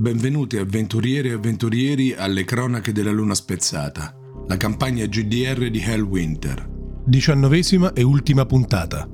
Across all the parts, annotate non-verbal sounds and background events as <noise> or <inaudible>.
Benvenuti avventurieri e avventurieri alle cronache della luna spezzata, la campagna GDR di Hellwinter. Diciannovesima e ultima puntata.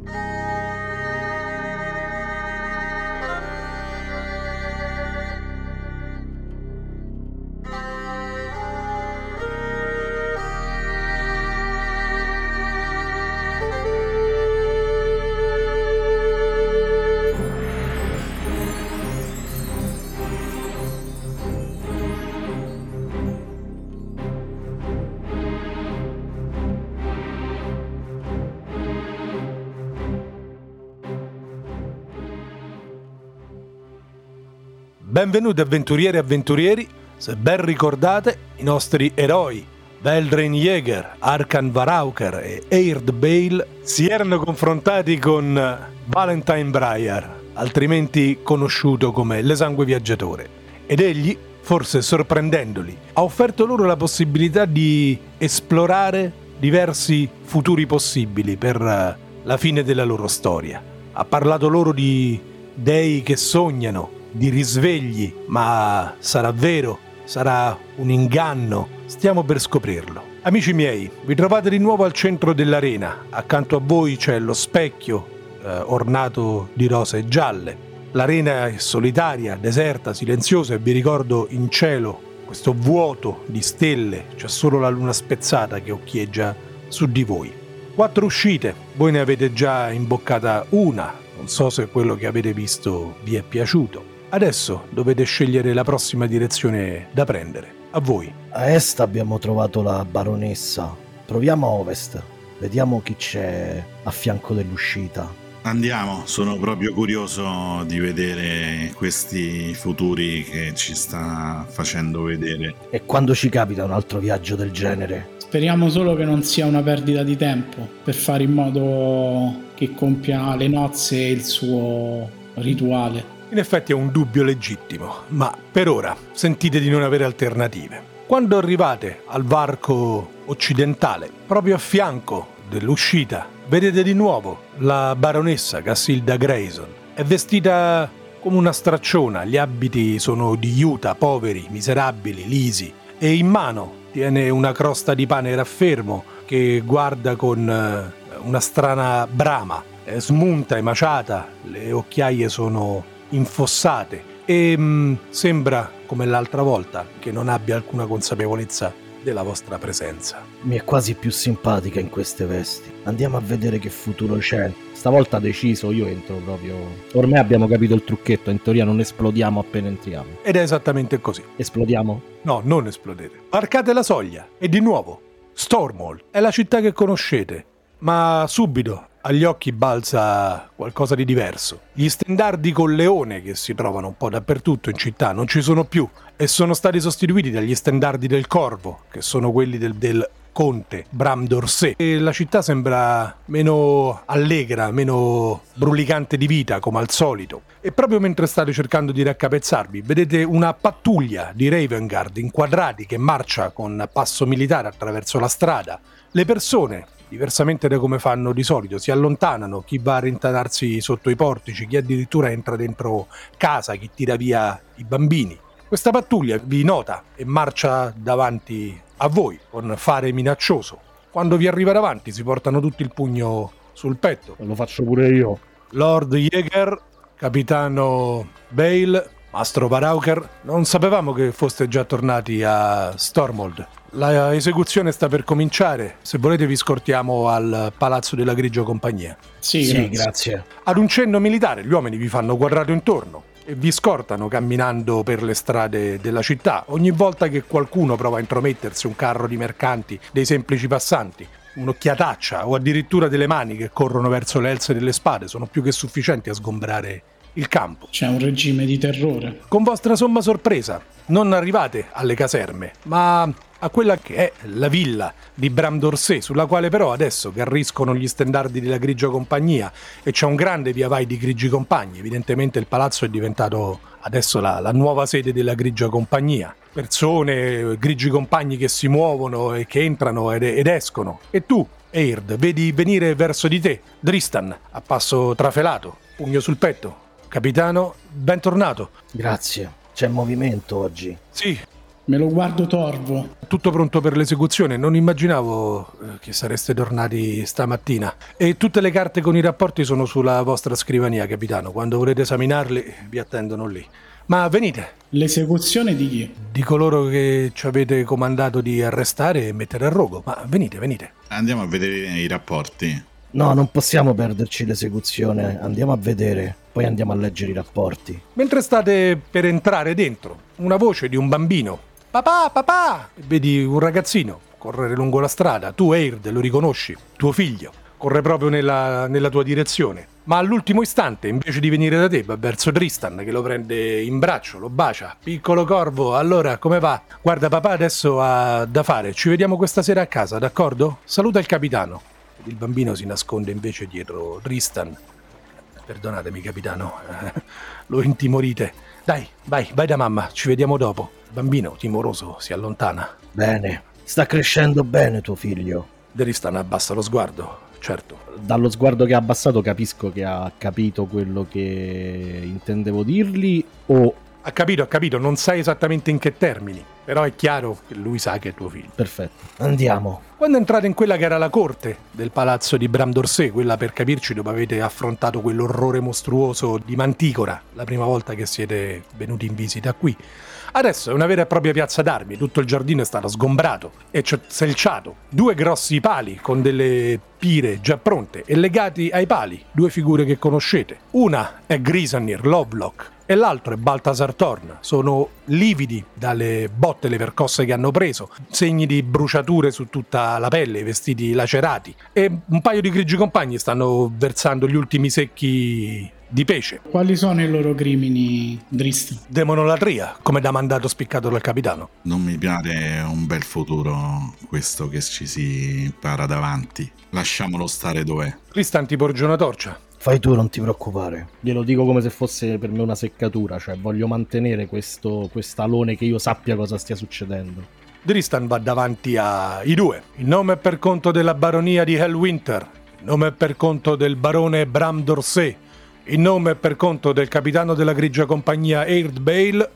Benvenuti avventurieri e avventurieri, se ben ricordate i nostri eroi Veldren Jäger, Arkan Varauker e Eird Bale si erano confrontati con Valentine Breyer, altrimenti conosciuto come l'Esangue Viaggiatore, ed egli, forse sorprendendoli, ha offerto loro la possibilità di esplorare diversi futuri possibili per la fine della loro storia. Ha parlato loro di dei che sognano, di risvegli, ma sarà vero? Sarà un inganno? Stiamo per scoprirlo. Amici miei, vi trovate di nuovo al centro dell'arena. Accanto a voi c'è lo specchio eh, ornato di rose gialle. L'arena è solitaria, deserta, silenziosa e vi ricordo in cielo questo vuoto di stelle, c'è solo la luna spezzata che occhieggia su di voi. Quattro uscite, voi ne avete già imboccata una, non so se quello che avete visto vi è piaciuto. Adesso dovete scegliere la prossima direzione da prendere. A voi. A est abbiamo trovato la baronessa. Proviamo a ovest. Vediamo chi c'è a fianco dell'uscita. Andiamo, sono proprio curioso di vedere questi futuri che ci sta facendo vedere. E quando ci capita un altro viaggio del genere? Speriamo solo che non sia una perdita di tempo per fare in modo che compia le nozze e il suo rituale. In effetti è un dubbio legittimo, ma per ora sentite di non avere alternative. Quando arrivate al varco occidentale, proprio a fianco dell'uscita, vedete di nuovo la baronessa Cassilda Grayson. È vestita come una stracciona, gli abiti sono di juta, poveri, miserabili, lisi, e in mano tiene una crosta di pane raffermo che guarda con eh, una strana brama. È smunta, emaciata, le occhiaie sono infossate e mh, mm, sembra, come l'altra volta, che non abbia alcuna consapevolezza della vostra presenza. Mi è quasi più simpatica in queste vesti. Andiamo a vedere che futuro c'è. Stavolta deciso, io entro proprio. Ormai abbiamo capito il trucchetto, in teoria non esplodiamo appena entriamo. Ed è esattamente così. Esplodiamo? No, non esplodete. Varcate la soglia e di nuovo, Stormhold è la città che conoscete, ma subito agli occhi balza qualcosa di diverso. Gli stendardi con leone che si trovano un po' dappertutto in città non ci sono più e sono stati sostituiti dagli stendardi del corvo, che sono quelli del, del conte Bram d'Orsay. E la città sembra meno allegra, meno brulicante di vita come al solito. E proprio mentre state cercando di raccapezzarvi, vedete una pattuglia di Ravengard inquadrati che marcia con passo militare attraverso la strada. Le persone diversamente da come fanno di solito, si allontanano, chi va a rintanarsi sotto i portici, chi addirittura entra dentro casa, chi tira via i bambini. Questa pattuglia vi nota e marcia davanti a voi con fare minaccioso. Quando vi arriva davanti si portano tutti il pugno sul petto. Lo faccio pure io. Lord Jäger, capitano Bale, Mastro Varauker, non sapevamo che foste già tornati a Stormold. La esecuzione sta per cominciare. Se volete vi scortiamo al palazzo della Grigio Compagnia. Sì, sì grazie. grazie. Ad un cenno militare gli uomini vi fanno quadrato intorno e vi scortano camminando per le strade della città. Ogni volta che qualcuno prova a intromettersi un carro di mercanti, dei semplici passanti, un'occhiataccia o addirittura delle mani che corrono verso le elze delle spade sono più che sufficienti a sgombrare il campo. C'è un regime di terrore. Con vostra somma sorpresa, non arrivate alle caserme, ma a quella che è la villa di Bram d'Orsay, sulla quale però adesso garriscono gli stendardi della Grigia Compagnia e c'è un grande via vai di Grigi Compagni. Evidentemente il palazzo è diventato adesso la, la nuova sede della Grigia Compagnia. Persone, grigi compagni che si muovono e che entrano ed, ed escono. E tu, Eird, vedi venire verso di te Dristan a passo trafelato, pugno sul petto. Capitano, bentornato. Grazie. C'è movimento oggi. Sì, Me lo guardo torvo. tutto pronto per l'esecuzione. Non immaginavo eh, che sareste tornati stamattina. E tutte le carte con i rapporti sono sulla vostra scrivania, capitano. Quando volete esaminarli, vi attendono lì. Ma venite, L'esecuzione di chi? di coloro che ci avete comandato di arrestare e mettere a rogo. Ma venite, venite. Andiamo a vedere i rapporti. No, non possiamo perderci l'esecuzione. Andiamo a vedere, poi andiamo a leggere i rapporti. Mentre state per entrare dentro, una voce di un bambino. Papà, papà! Vedi un ragazzino correre lungo la strada. Tu, Aird, lo riconosci. Tuo figlio. Corre proprio nella, nella tua direzione. Ma all'ultimo istante, invece di venire da te, va verso Tristan, che lo prende in braccio, lo bacia. Piccolo corvo, allora, come va? Guarda, papà adesso ha da fare. Ci vediamo questa sera a casa, d'accordo? Saluta il capitano. Il bambino si nasconde invece dietro Tristan. Perdonatemi, capitano, lo intimorite. Dai, vai, vai da mamma, ci vediamo dopo. Il bambino, timoroso, si allontana. Bene, sta crescendo bene tuo figlio. Tristan abbassa lo sguardo, certo. Dallo sguardo che ha abbassato capisco che ha capito quello che intendevo dirgli o... Ha capito, ha capito, non sai esattamente in che termini, però è chiaro che lui sa che è tuo figlio. Perfetto, andiamo. Quando entrate in quella che era la corte del palazzo di Bram d'Orsay, quella per capirci dove avete affrontato quell'orrore mostruoso di Manticora, la prima volta che siete venuti in visita qui, adesso è una vera e propria piazza d'armi, tutto il giardino è stato sgombrato e selciato. Due grossi pali con delle pire già pronte e legati ai pali, due figure che conoscete. Una è Grisanir Lovelock, e l'altro è Baltasar Thorn. Sono lividi dalle botte e le percosse che hanno preso, segni di bruciature su tutta la pelle, i vestiti lacerati e un paio di grigi compagni stanno versando gli ultimi secchi di pesce. Quali sono i loro crimini, Dristan? Demonolatria, come da mandato spiccato dal capitano. Non mi pare un bel futuro questo che ci si para davanti. Lasciamolo stare dov'è. Tristan ti porge una torcia. Fai tu, non ti preoccupare. Glielo dico come se fosse per me una seccatura, cioè voglio mantenere questo quest'alone che io sappia cosa stia succedendo. Tristan va davanti ai due. Il nome è per conto della baronia di Hellwinter. Il nome è per conto del barone Bram d'Orsay. Il nome è per conto del capitano della grigia compagnia Aird Bale.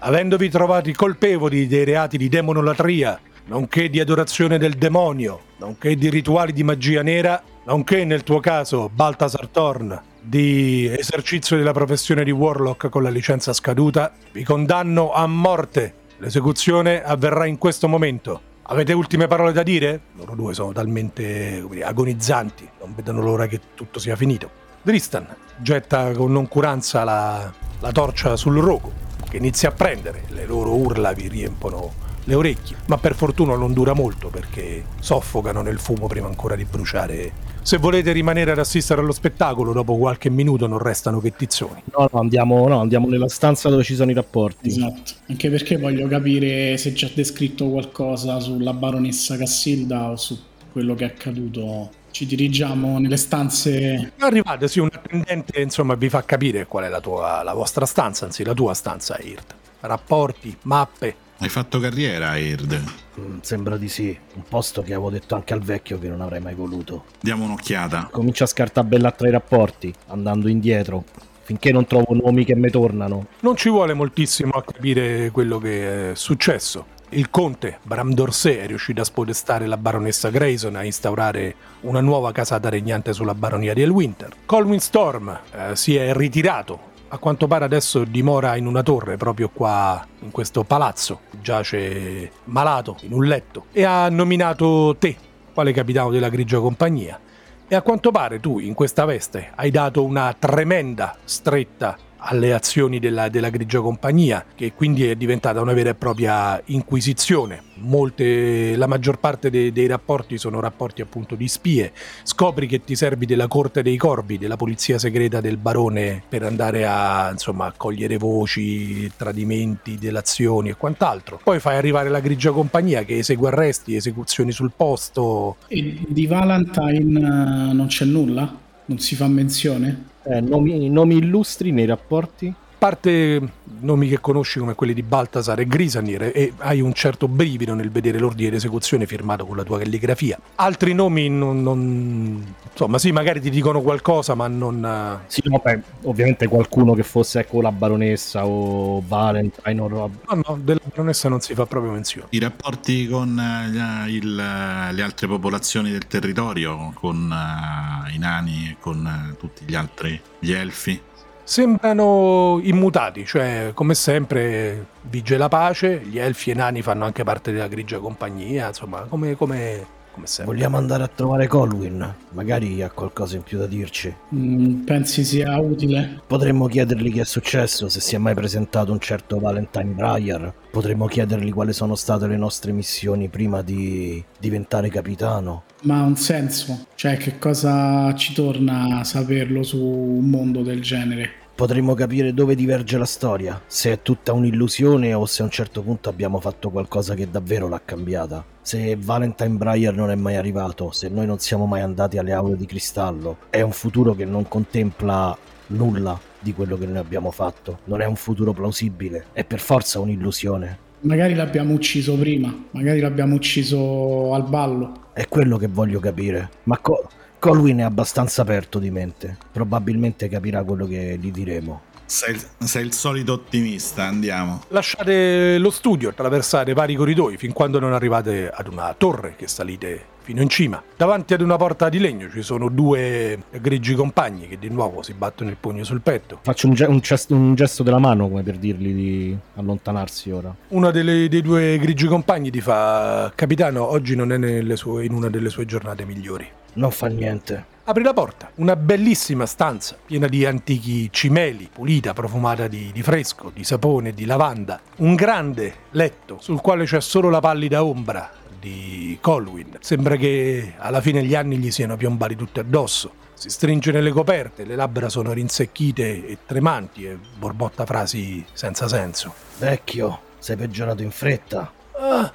Avendovi trovati colpevoli dei reati di demonolatria, nonché di adorazione del demonio, nonché di rituali di magia nera, nonché nel tuo caso Baltasar Thorn di esercizio della professione di Warlock con la licenza scaduta, vi condanno a morte. L'esecuzione avverrà in questo momento. Avete ultime parole da dire? Loro due sono talmente dire, agonizzanti, non vedono l'ora che tutto sia finito. Dristan getta con noncuranza la, la torcia sul rogo, che inizia a prendere, le loro urla vi riempono le orecchie, ma per fortuna non dura molto perché soffocano nel fumo prima ancora di bruciare. Se volete rimanere ad assistere allo spettacolo, dopo qualche minuto non restano che tizzoni. No, no, andiamo, no, andiamo nella stanza dove ci sono i rapporti. Esatto. Anche perché voglio capire se c'è descritto qualcosa sulla baronessa Cassilda o su quello che è accaduto. Ci dirigiamo nelle stanze. Arrivate, sì, un attendente insomma vi fa capire qual è la, tua, la vostra stanza, anzi la tua stanza, Irt. Rapporti, mappe. Hai fatto carriera, Aird? Mm, sembra di sì. Un posto che avevo detto anche al vecchio che non avrei mai voluto. Diamo un'occhiata. Comincio a scartabellare tra i rapporti, andando indietro, finché non trovo nomi che mi tornano. Non ci vuole moltissimo a capire quello che è successo. Il conte Bram d'Orsay è riuscito a spodestare la baronessa Grayson a instaurare una nuova casata regnante sulla baronia di Elwinter. Colwyn Storm eh, si è ritirato. A quanto pare adesso dimora in una torre proprio qua in questo palazzo. Giace malato in un letto e ha nominato te quale capitano della grigia compagnia. E a quanto pare tu in questa veste hai dato una tremenda stretta alle azioni della, della grigia compagnia, che quindi è diventata una vera e propria inquisizione. Molte, la maggior parte dei, dei rapporti sono rapporti appunto di spie. Scopri che ti servi della corte dei corvi, della polizia segreta del barone per andare a insomma cogliere voci, tradimenti, delazioni e quant'altro. Poi fai arrivare la grigia compagnia che esegue arresti, esecuzioni sul posto. E di Valentine eh, non c'è nulla? Non si fa menzione? Eh, nomi, nomi illustri nei rapporti? Parte nomi che conosci come quelli di Baltasar e Grisanir e hai un certo brivido nel vedere l'ordine di esecuzione firmato con la tua calligrafia. Altri nomi non, non insomma sì, magari ti dicono qualcosa, ma non... eh, Sì, no, beh, ovviamente qualcuno che fosse ecco la baronessa o Valentine o Rob. No, no, della baronessa non si fa proprio menzione. I rapporti con gli- il- le altre popolazioni del territorio, con eh, i nani e con tutti gli altri, gli elfi. Sembrano immutati, cioè come sempre vige la pace, gli elfi e i nani fanno anche parte della grigia compagnia, insomma, come, come, come sempre. Vogliamo andare a trovare Colwyn? Magari ha qualcosa in più da dirci. Mm, pensi sia utile? Potremmo chiedergli che è successo, se si è mai presentato un certo Valentine Breyer. Potremmo chiedergli quali sono state le nostre missioni prima di diventare capitano. Ma ha un senso? Cioè, che cosa ci torna a saperlo su un mondo del genere? Potremmo capire dove diverge la storia, se è tutta un'illusione o se a un certo punto abbiamo fatto qualcosa che davvero l'ha cambiata. Se Valentine Breyer non è mai arrivato, se noi non siamo mai andati alle aule di cristallo, è un futuro che non contempla nulla di quello che noi abbiamo fatto. Non è un futuro plausibile, è per forza un'illusione. Magari l'abbiamo ucciso prima, magari l'abbiamo ucciso al ballo. È quello che voglio capire. Ma Co- Colwyn è abbastanza aperto di mente. Probabilmente capirà quello che gli diremo. Sei, sei il solito ottimista, andiamo. Lasciate lo studio, attraversate vari corridoi fin quando non arrivate ad una torre che salite fino in cima. Davanti ad una porta di legno ci sono due grigi compagni che di nuovo si battono il pugno sul petto. Faccio un, ge- un gesto, un gesto della mano come per dirgli di allontanarsi ora. Uno delle- dei due grigi compagni ti fa: Capitano, oggi non è nelle sue- in una delle sue giornate migliori. Non fa niente. Apri la porta, una bellissima stanza piena di antichi cimeli, pulita, profumata di, di fresco, di sapone, di lavanda. Un grande letto sul quale c'è solo la pallida ombra di Colwyn. Sembra che alla fine gli anni gli siano piombati tutti addosso. Si stringe nelle coperte, le labbra sono rinsecchite e tremanti e borbotta frasi senza senso. Vecchio, sei peggiorato in fretta. Ah,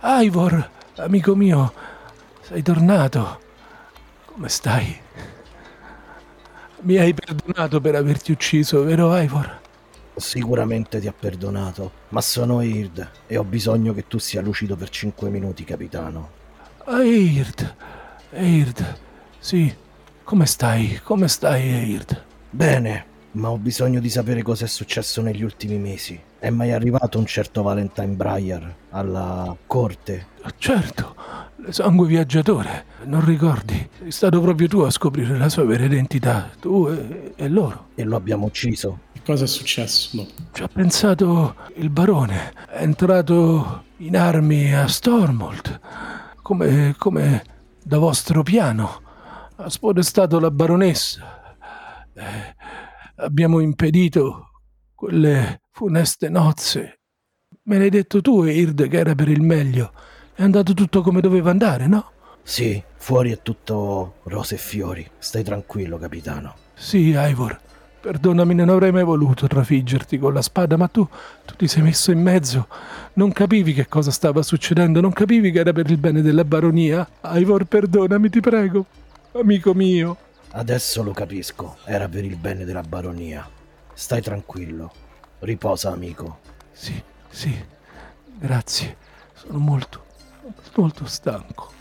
ah, Ivor, amico mio, sei tornato. Come stai? Mi hai perdonato per averti ucciso, vero Ivor? Sicuramente ti ha perdonato, ma sono Ird e ho bisogno che tu sia lucido per 5 minuti, capitano. Eird, Eird, sì, come stai? Come stai, Eird? Bene, ma ho bisogno di sapere cosa è successo negli ultimi mesi. È mai arrivato un certo Valentine Breyer alla corte? Certo, sangue viaggiatore, non ricordi? Sei stato proprio tu a scoprire la sua vera identità, tu e, e loro. E lo abbiamo ucciso. Che cosa è successo dopo? Ci ha pensato il barone. È entrato in armi a Stormhold. Come, come da vostro piano. Ha spodestato la baronessa. Eh, abbiamo impedito quelle funeste nozze. Me l'hai detto tu, Eird, che era per il meglio. È andato tutto come doveva andare, no? Sì, fuori è tutto rose e fiori. Stai tranquillo, capitano. Sì, Ivor. Perdonami, non avrei mai voluto trafiggerti con la spada, ma tu, tu ti sei messo in mezzo. Non capivi che cosa stava succedendo, non capivi che era per il bene della baronia. Ivor, perdonami, ti prego. Amico mio. Adesso lo capisco, era per il bene della baronia. Stai tranquillo. Riposa, amico. Sì, sì, grazie. Sono molto, molto stanco.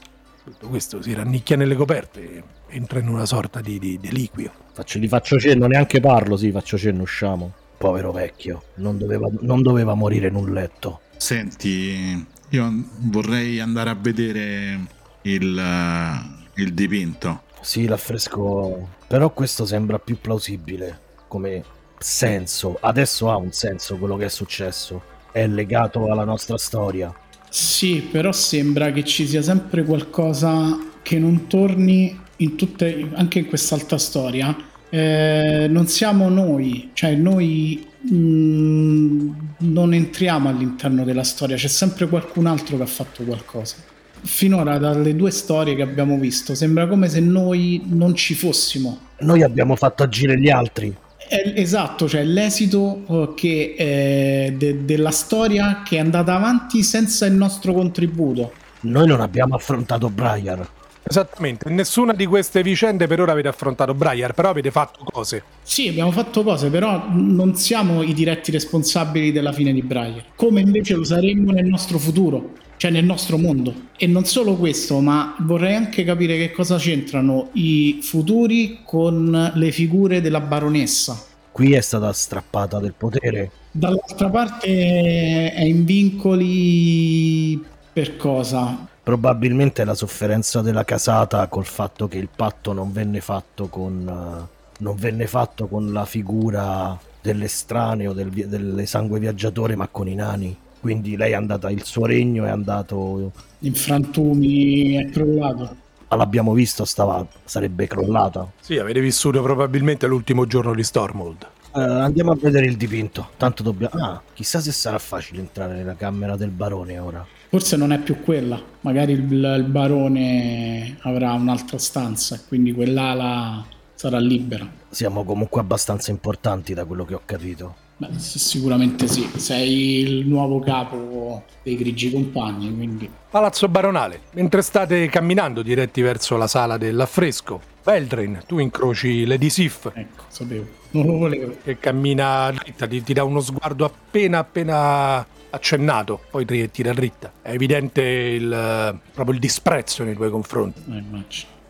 Tutto questo si rannicchia nelle coperte e entra in una sorta di, di deliquio. Faccio, gli faccio cenno, neanche parlo, sì, faccio cenno, usciamo. Povero vecchio, non doveva, non doveva morire in un letto. Senti, io vorrei andare a vedere il, eh, il dipinto. Sì, l'affresco. Però questo sembra più plausibile come senso. Adesso ha un senso quello che è successo. È legato alla nostra storia. Sì, però sembra che ci sia sempre qualcosa che non torni in tutte, anche in quest'altra storia. Eh, non siamo noi, cioè noi mh, non entriamo all'interno della storia, c'è sempre qualcun altro che ha fatto qualcosa. Finora dalle due storie che abbiamo visto sembra come se noi non ci fossimo. Noi abbiamo fatto agire gli altri. È- esatto, cioè l'esito eh, che, eh, de- della storia che è andata avanti senza il nostro contributo. Noi non abbiamo affrontato Briar. Esattamente, nessuna di queste vicende per ora avete affrontato Briar, però avete fatto cose. Sì, abbiamo fatto cose, però non siamo i diretti responsabili della fine di Briar, come invece lo saremmo nel nostro futuro, cioè nel nostro mondo. E non solo questo, ma vorrei anche capire che cosa c'entrano i futuri con le figure della baronessa. Qui è stata strappata del potere. Dall'altra parte è in vincoli per cosa? Probabilmente la sofferenza della casata col fatto che il patto non venne fatto con, uh, non venne fatto con la figura dell'estraneo, del, del sangue viaggiatore, ma con i nani. Quindi lei è andata, il suo regno è andato... In frantumi, è crollato. Ah, l'abbiamo visto, stava, sarebbe crollata. Sì, avete vissuto probabilmente l'ultimo giorno di Stormhold. Uh, andiamo a vedere il dipinto. Tanto dobbiamo. Ah, chissà se sarà facile entrare nella camera del barone ora. Forse non è più quella, magari il, il barone avrà un'altra stanza, quindi quell'ala sarà libera. Siamo comunque abbastanza importanti da quello che ho capito. Beh, sicuramente sì, sei il nuovo capo dei Grigi Compagni, quindi... Palazzo Baronale, mentre state camminando diretti verso la sala dell'affresco, Veldrin, tu incroci Lady Sif. Ecco, sapevo, non lo volevo. Che cammina dritta, ti, ti dà uno sguardo appena appena accennato, poi ti tira dritta. È evidente il, proprio il disprezzo nei tuoi confronti. Eh,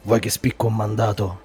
Vuoi che spicco un mandato?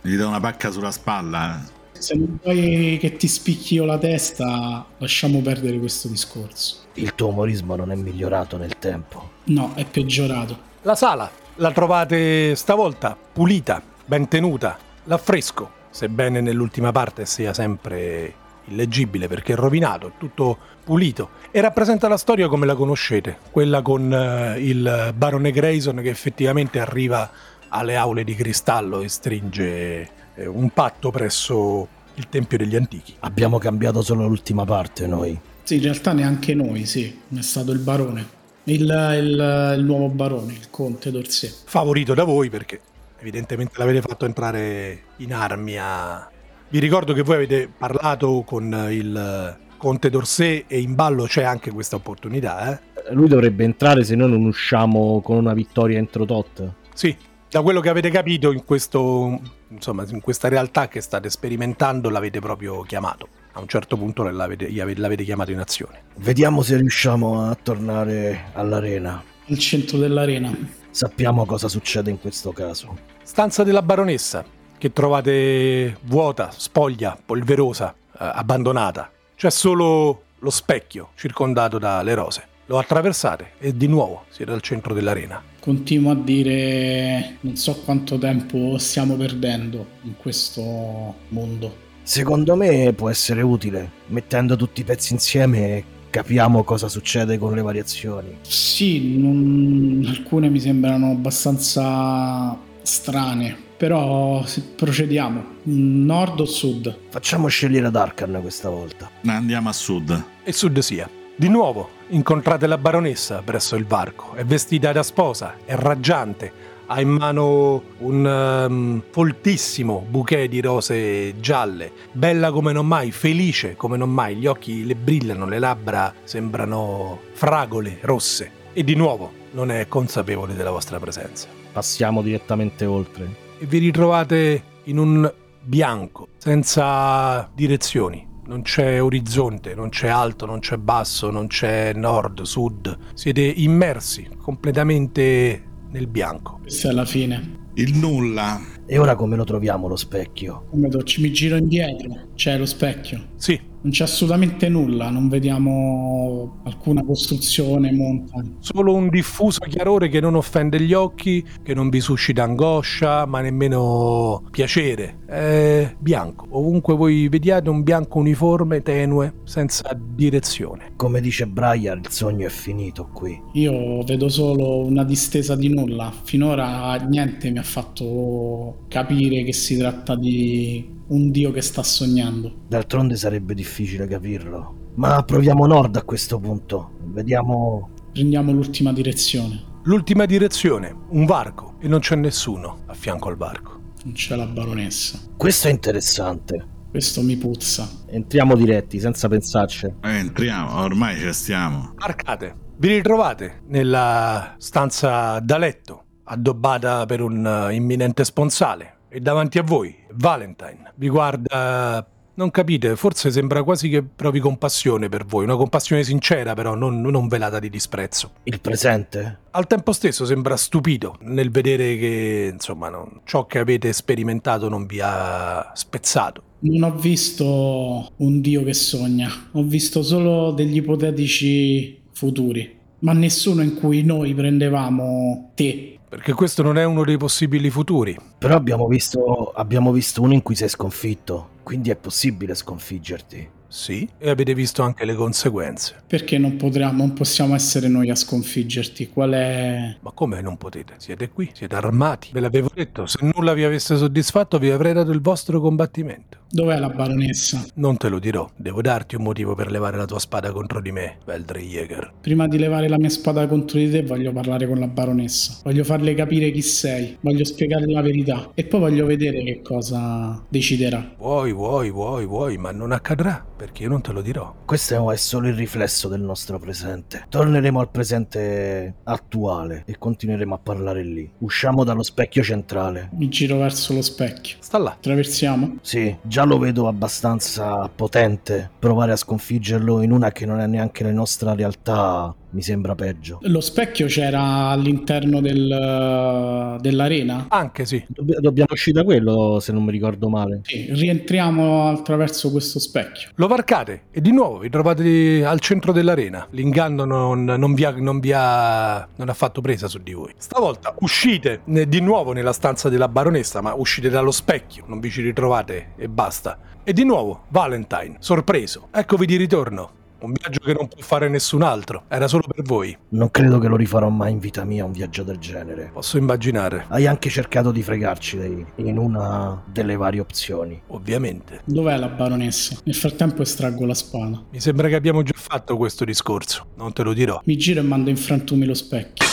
Gli do una pacca sulla spalla. Eh. Se non vuoi che ti spicchi io la testa, lasciamo perdere questo discorso. Il tuo umorismo non è migliorato nel tempo. No, è peggiorato. La sala la trovate stavolta pulita, ben tenuta, l'affresco, sebbene nell'ultima parte sia sempre illeggibile perché è rovinato, è tutto pulito e rappresenta la storia come la conoscete, quella con uh, il barone Grayson che effettivamente arriva alle aule di cristallo e stringe eh, un patto presso il Tempio degli Antichi. Abbiamo cambiato solo l'ultima parte noi. Sì, in realtà neanche noi, sì, è stato il barone. Il, il, il nuovo barone, il conte d'Orsay. Favorito da voi perché evidentemente l'avete fatto entrare in armi a, vi ricordo che voi avete parlato con il Conte d'Orsay e in ballo c'è anche questa opportunità. Eh? Lui dovrebbe entrare se noi non usciamo con una vittoria entro tot. Sì, da quello che avete capito in, questo, insomma, in questa realtà che state sperimentando l'avete proprio chiamato. A un certo punto l'avete, l'avete chiamato in azione. Vediamo se riusciamo a tornare all'arena. Al centro dell'arena. Sappiamo cosa succede in questo caso. Stanza della baronessa che trovate vuota, spoglia, polverosa, eh, abbandonata. C'è solo lo specchio circondato dalle rose. Lo attraversate e di nuovo siete al centro dell'arena. Continuo a dire non so quanto tempo stiamo perdendo in questo mondo. Secondo me può essere utile. Mettendo tutti i pezzi insieme capiamo cosa succede con le variazioni. Sì, non... alcune mi sembrano abbastanza strane però procediamo. Nord o sud? Facciamo scegliere ad Arkan questa volta. Andiamo a sud. E sud sia. Di nuovo incontrate la baronessa presso il varco. È vestita da sposa, è raggiante, ha in mano un um, foltissimo bouquet di rose gialle, bella come non mai, felice come non mai, gli occhi le brillano, le labbra sembrano fragole rosse e di nuovo non è consapevole della vostra presenza. Passiamo direttamente oltre e vi ritrovate in un bianco, senza direzioni. Non c'è orizzonte, non c'è alto, non c'è basso, non c'è nord, sud. Siete immersi completamente nel bianco. Questa è la fine. Il nulla. E ora come lo troviamo lo specchio? Come do, ci mi giro indietro. C'è lo specchio. Sì, non c'è assolutamente nulla, non vediamo alcuna costruzione, monta. Solo un diffuso chiarore che non offende gli occhi, che non vi suscita angoscia, ma nemmeno piacere. È bianco. Ovunque voi vediate un bianco uniforme, tenue, senza direzione. Come dice Brian, il sogno è finito qui. Io vedo solo una distesa di nulla. Finora niente mi ha fatto capire che si tratta di un dio che sta sognando. D'altronde sarebbe difficile capirlo. Ma proviamo nord a questo punto. Vediamo. Prendiamo l'ultima direzione. L'ultima direzione, un varco, e non c'è nessuno a fianco al varco. Non c'è la baronessa. Questo è interessante. Questo mi puzza. Entriamo diretti, senza pensarci. Eh, entriamo, ormai ci stiamo. Arcate. Vi ritrovate nella stanza da letto addobbata per un eh, imminente sponsale. E davanti a voi, Valentine, vi guarda non capite, forse sembra quasi che provi compassione per voi, una compassione sincera però, non, non, velata di disprezzo. Il presente? Al tempo stesso sembra stupito nel vedere che, insomma, non, ciò che avete sperimentato non vi ha spezzato. Non ho visto un dio che sogna, ho visto solo degli ipotetici futuri, ma nessuno in cui noi prendevamo te perché questo non è uno dei possibili futuri. Però abbiamo visto, abbiamo visto uno in cui sei sconfitto, quindi è possibile sconfiggerti. Sì, e avete visto anche le conseguenze. Perché non, potremmo, non possiamo essere noi a sconfiggerti? Qual è... Ma come non potete? Siete qui, siete armati. Ve l'avevo detto, se nulla vi avesse soddisfatto vi avrei dato il vostro combattimento. Dov'è la baronessa? Non te lo dirò. Devo darti un motivo per levare la tua spada contro di me, Veldre Jäger. Prima di levare la mia spada contro di te voglio parlare con la baronessa. Voglio farle capire chi sei. Voglio spiegarle la verità. E poi voglio vedere che cosa deciderà. Vuoi, vuoi, vuoi, vuoi, ma non accadrà perché io non te lo dirò. Questo è solo il riflesso del nostro presente. Torneremo al presente attuale e continueremo a parlare lì. Usciamo dallo specchio centrale. Mi giro verso lo specchio. Sta là. Attraversiamo? Sì, già lo vedo abbastanza potente. Provare a sconfiggerlo in una che non è neanche la nostra realtà mi sembra peggio. Lo specchio c'era all'interno del, dell'arena? Anche sì. Dobb- dobbiamo uscire da quello, se non mi ricordo male. Sì, rientriamo attraverso questo specchio. Lo varcate e di nuovo vi trovate al centro dell'arena. L'inganno non, non, vi, ha, non vi ha, non ha fatto presa su di voi. Stavolta uscite di nuovo nella stanza della baronessa, ma uscite dallo specchio, non vi ci ritrovate e basta. E di nuovo, Valentine, sorpreso. Eccovi di ritorno. Un viaggio che non può fare nessun altro, era solo per voi. Non credo che lo rifarò mai in vita mia un viaggio del genere. Posso immaginare. Hai anche cercato di fregarci lei in una delle varie opzioni. Ovviamente. Dov'è la baronessa? Nel frattempo estraggo la spada. Mi sembra che abbiamo già fatto questo discorso, non te lo dirò. Mi giro e mando in frantumi lo specchio.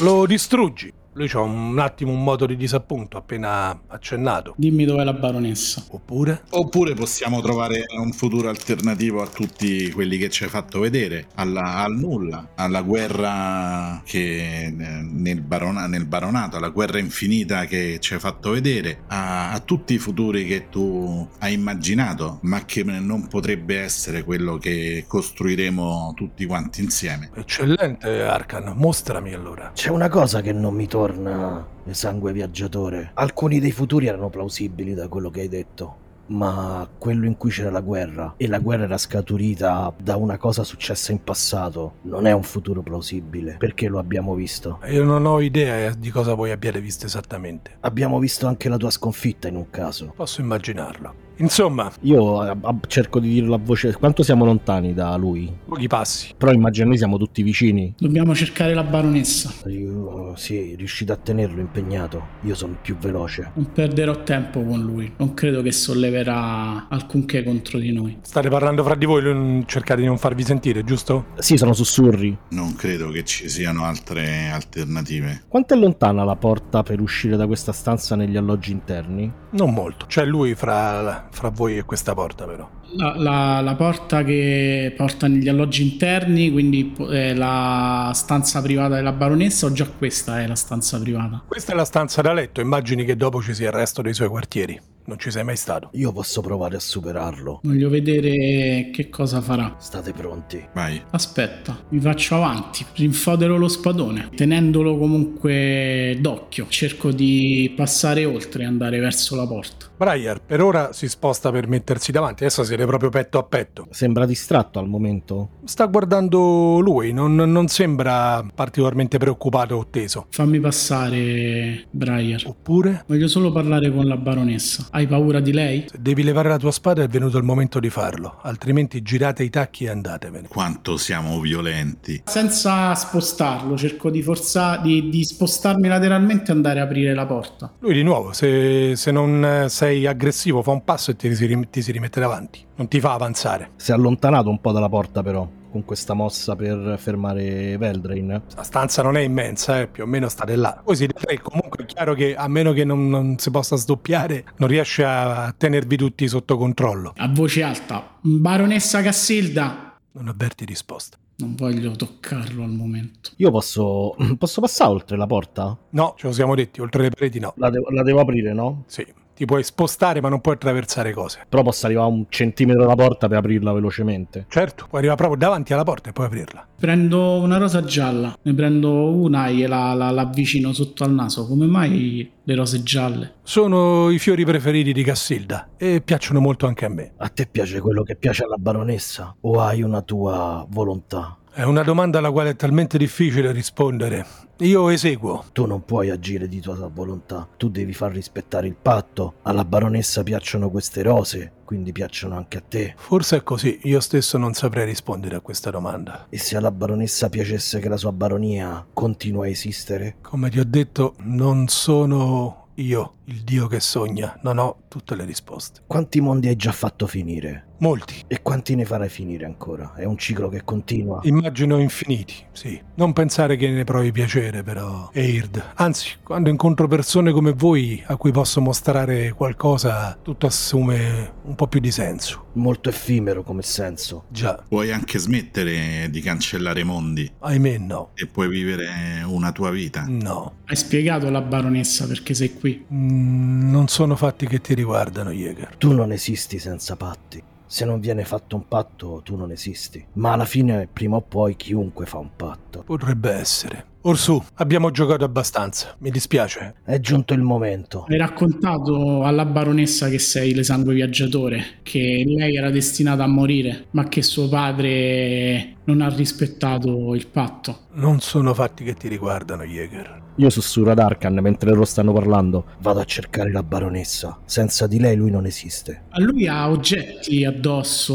Lo distruggi. Lui c'ha un attimo un moto di disappunto appena accennato. Dimmi dov'è la baronessa. Oppure? Oppure possiamo trovare un futuro alternativo a tutti quelli che ci hai fatto vedere, alla, al nulla, alla guerra che eh, nel, barona, nel, baronato, alla guerra infinita che ci hai fatto vedere, a, a tutti i futuri che tu hai immaginato, ma che non potrebbe essere quello che costruiremo tutti quanti insieme. Eccellente, Arkan, mostrami allora. C'è una cosa che non mi torna torna. Sangue viaggiatore. Alcuni dei futuri erano plausibili da quello che hai detto ma quello in cui c'era la guerra e la guerra era scaturita da una cosa successa in passato non è un futuro plausibile perché lo abbiamo visto. Io non ho idea di cosa voi abbiate visto esattamente. Abbiamo visto anche la tua sconfitta in un caso. Posso immaginarlo Insomma, io a, a, cerco di dirlo a voce. Quanto siamo lontani da lui? Pochi passi. Però immagino noi siamo tutti vicini. Dobbiamo cercare la baronessa. Io, sì, riuscite a tenerlo impegnato. Io sono più veloce. Non perderò tempo con lui. Non credo che solleverà alcunché contro di noi. State parlando fra di voi, cercate di non farvi sentire, giusto? Sì, sono sussurri. Non credo che ci siano altre alternative. Quanto è lontana la porta per uscire da questa stanza negli alloggi interni? Non molto. C'è lui fra fra voi e questa porta però. La, la, la, porta che porta negli alloggi interni, quindi è la stanza privata della baronessa o già questa è la stanza privata? Questa è la stanza da letto, immagini che dopo ci sia il resto dei suoi quartieri. Non ci sei mai stato. Io posso provare a superarlo. Voglio vedere che cosa farà. State pronti. Vai. Aspetta, mi faccio avanti. Rinfodero lo spadone, tenendolo comunque d'occhio. Cerco di passare oltre e andare verso la porta. Briar per ora si sposta per mettersi davanti, adesso siete proprio petto a petto. Sembra distratto al momento. Sta guardando lui, non, non sembra particolarmente preoccupato o teso. Fammi passare, Briar. Oppure? Voglio solo parlare con la baronessa. Hai paura di lei? Se devi levare la tua spada è venuto il momento di farlo, altrimenti girate i tacchi e andatevene. Quanto siamo violenti. Senza spostarlo, cerco di forzare, di, di spostarmi lateralmente e andare a aprire la porta. Lui di nuovo, se, se non sei aggressivo, fa un passo e ti si, ti si rimette davanti. Non ti fa avanzare. Si è allontanato un po' dalla porta però con questa mossa per fermare Veldrain. La stanza non è immensa, eh, più o meno state là. Poi siete tre, comunque è chiaro che a meno che non, non si possa sdoppiare, non riesce a tenervi tutti sotto controllo. A voce alta, baronessa Cassilda. Non avverti risposta. Non voglio toccarlo al momento. Io posso, posso passare oltre la porta? No, ce lo siamo detti, oltre le pareti no. La devo, la devo aprire, no? Sì, ti puoi spostare ma non puoi attraversare cose. Però posso arrivare a un centimetro dalla porta per aprirla velocemente. Certo, puoi arrivare proprio davanti alla porta e puoi aprirla. Prendo una rosa gialla, ne prendo una e la, la, la avvicino sotto al naso. Come mai le rose gialle? Sono i fiori preferiti di Cassilda e piacciono molto anche a me. A te piace quello che piace alla baronessa? O hai una tua volontà? È una domanda alla quale è talmente difficile rispondere. Io eseguo. Tu non puoi agire di tua volontà, tu devi far rispettare il patto. Alla baronessa piacciono queste rose, quindi piacciono anche a te. Forse è così, io stesso non saprei rispondere a questa domanda. E se alla baronessa piacesse che la sua baronia continua a esistere? Come ti ho detto, non sono io, il dio che sogna, non ho tutte le risposte. Quanti mondi hai già fatto finire? Molti. E quanti ne farai finire ancora? È un ciclo che continua. Immagino infiniti, sì. Non pensare che ne provi piacere, però, Eird. Anzi, quando incontro persone come voi a cui posso mostrare qualcosa, tutto assume un po' più di senso. Molto effimero come senso. Già, Puoi anche smettere di cancellare mondi ahimè no. e puoi vivere una tua vita. No. Hai spiegato alla baronessa perché sei qui? Mm, non sono fatti che ti riguardano, Jäger. Tu non esisti senza patti. Se non viene fatto un patto, tu non esisti. Ma alla fine, prima o poi, chiunque fa un patto. Potrebbe essere. Orsù, abbiamo giocato abbastanza. Mi dispiace. È giunto il momento. Hai raccontato alla baronessa che sei l'esangue viaggiatore, che lei era destinata a morire, ma che suo padre non ha rispettato il patto. Non sono fatti che ti riguardano, Jäger. Io sussurro ad Arkan mentre loro stanno parlando. Vado a cercare la baronessa. Senza di lei lui non esiste. A lui ha oggetti addosso.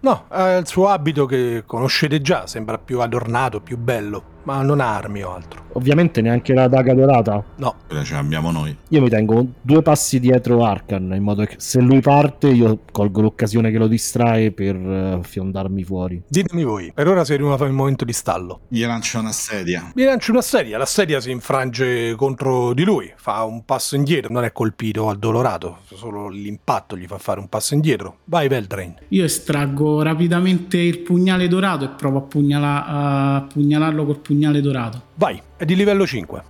No, ha il suo abito che conoscete già, sembra più adornato, più bello, ma non ha armi o altro. Ovviamente neanche la daga dorata. No, Quella ce l'abbiamo noi. Io mi tengo due passi dietro Arkan, in modo che se lui parte io colgo l'occasione che lo distrae per eh, fiondarmi fuori. ditemi voi. Per ora si è arrivato il momento di stallo. Gli lancio una sedia. Mi lancio una sedia, la sedia si infrange contro di lui, fa un passo indietro, non è colpito, addolorato, solo l'impatto gli fa fare un passo indietro. Vai, Veldrain. Io estraggo rapidamente il pugnale dorato e provo a, pugnala- a pugnalarlo col pugnale dorato. Vai, è di livello 5.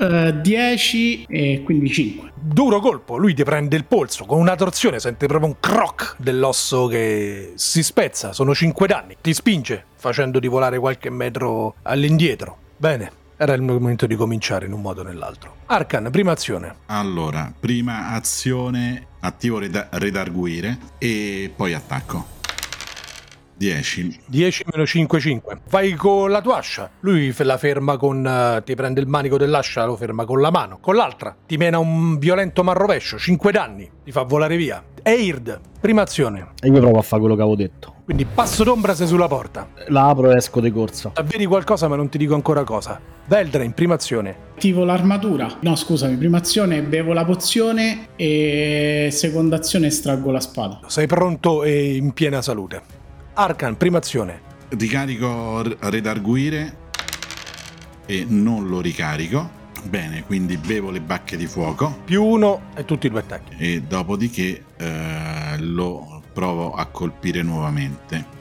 Eh, 10 e quindi 5. Duro colpo, lui ti prende il polso, con una torsione sente proprio un croc dell'osso che si spezza, sono 5 danni, ti spinge facendoti volare qualche metro all'indietro. Bene, era il momento di cominciare in un modo o nell'altro. Arkan, prima azione. Allora, prima azione, attivo reda- redarguire e poi attacco. 10. 10 meno 5, 5. Vai con la tua ascia. Lui la ferma con. eh, ti prende il manico dell'ascia, lo ferma con la mano. Con l'altra ti mena un violento marrovescio, 5 danni. Ti fa volare via. Eird, prima azione. E io provo a fare quello che avevo detto. Quindi passo d'ombra sei sulla porta. La apro e esco di corsa. Vedi qualcosa, ma non ti dico ancora cosa. Veldra, prima azione. Attivo l'armatura. No, scusami, prima azione bevo la pozione e seconda azione estraggo la spada. Sei pronto e in piena salute. Arkan, prima azione. Ricarico redarguire e non lo ricarico. Bene, quindi bevo le bacche di fuoco Più uno e tutti i due attacchi. e dopodiché eh, lo provo a colpire nuovamente.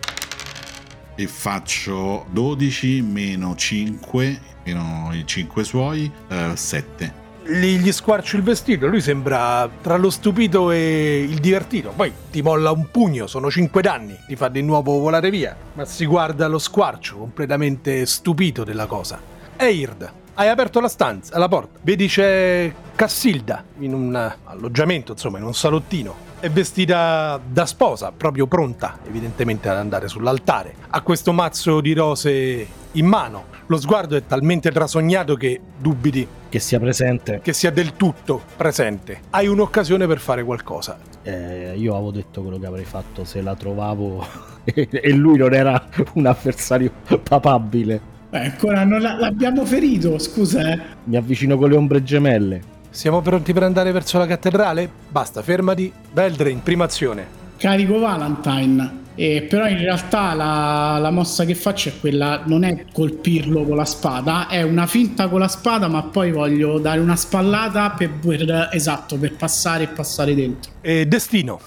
E faccio 12 meno 5, meno i 5 suoi, 7. Gli, gli squarci il vestito, lui sembra tra lo stupito e il divertito. Poi ti molla un pugno, sono 5 danni, ti fa di nuovo volare via. Ma si guarda lo squarcio, completamente stupito della cosa. Eird, hai aperto la stanza, la porta. Vedi c'è Cassilda in un alloggiamento, insomma, in un salottino. È vestita da sposa, proprio pronta, evidentemente ad andare sull'altare. Ha questo mazzo di rose in mano. Lo sguardo è talmente trasognato che dubiti Che sia presente. che sia del tutto presente. Hai un'occasione per fare qualcosa. Eh, io avevo detto quello che avrei fatto se la trovavo <laughs> e lui non era un avversario papabile. Beh, ancora non la- l'abbiamo ferito, scusa, eh. Mi avvicino con le ombre gemelle. Siamo pronti per andare verso la cattedrale? Basta, fermati. Veldrin, prima azione. Carico Valentine. E però in realtà la, la mossa che faccio è quella, non è colpirlo con la spada, è una finta con la spada, ma poi voglio dare una spallata per, per- esatto, per passare e passare dentro. E destino.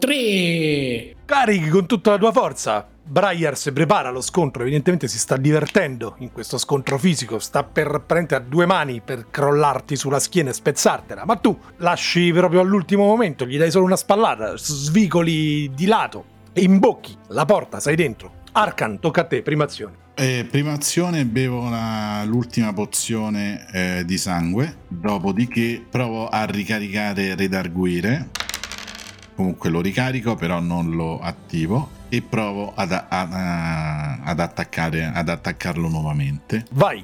3. Carichi con tutta la tua forza. Briar si prepara allo scontro, evidentemente si sta divertendo in questo scontro fisico, sta per prendere a due mani per crollarti sulla schiena e spezzartela, ma tu lasci proprio all'ultimo momento, gli dai solo una spallata, svicoli di lato imbocchi la porta, sei dentro. Arcan, tocca a te, prima azione. Eh, prima azione bevo la- l'ultima pozione eh, di sangue, dopodiché provo a ricaricare Redarguire. Comunque lo ricarico, però non lo attivo. E provo ad, a- a- ad attaccare, ad attaccarlo nuovamente. Vai,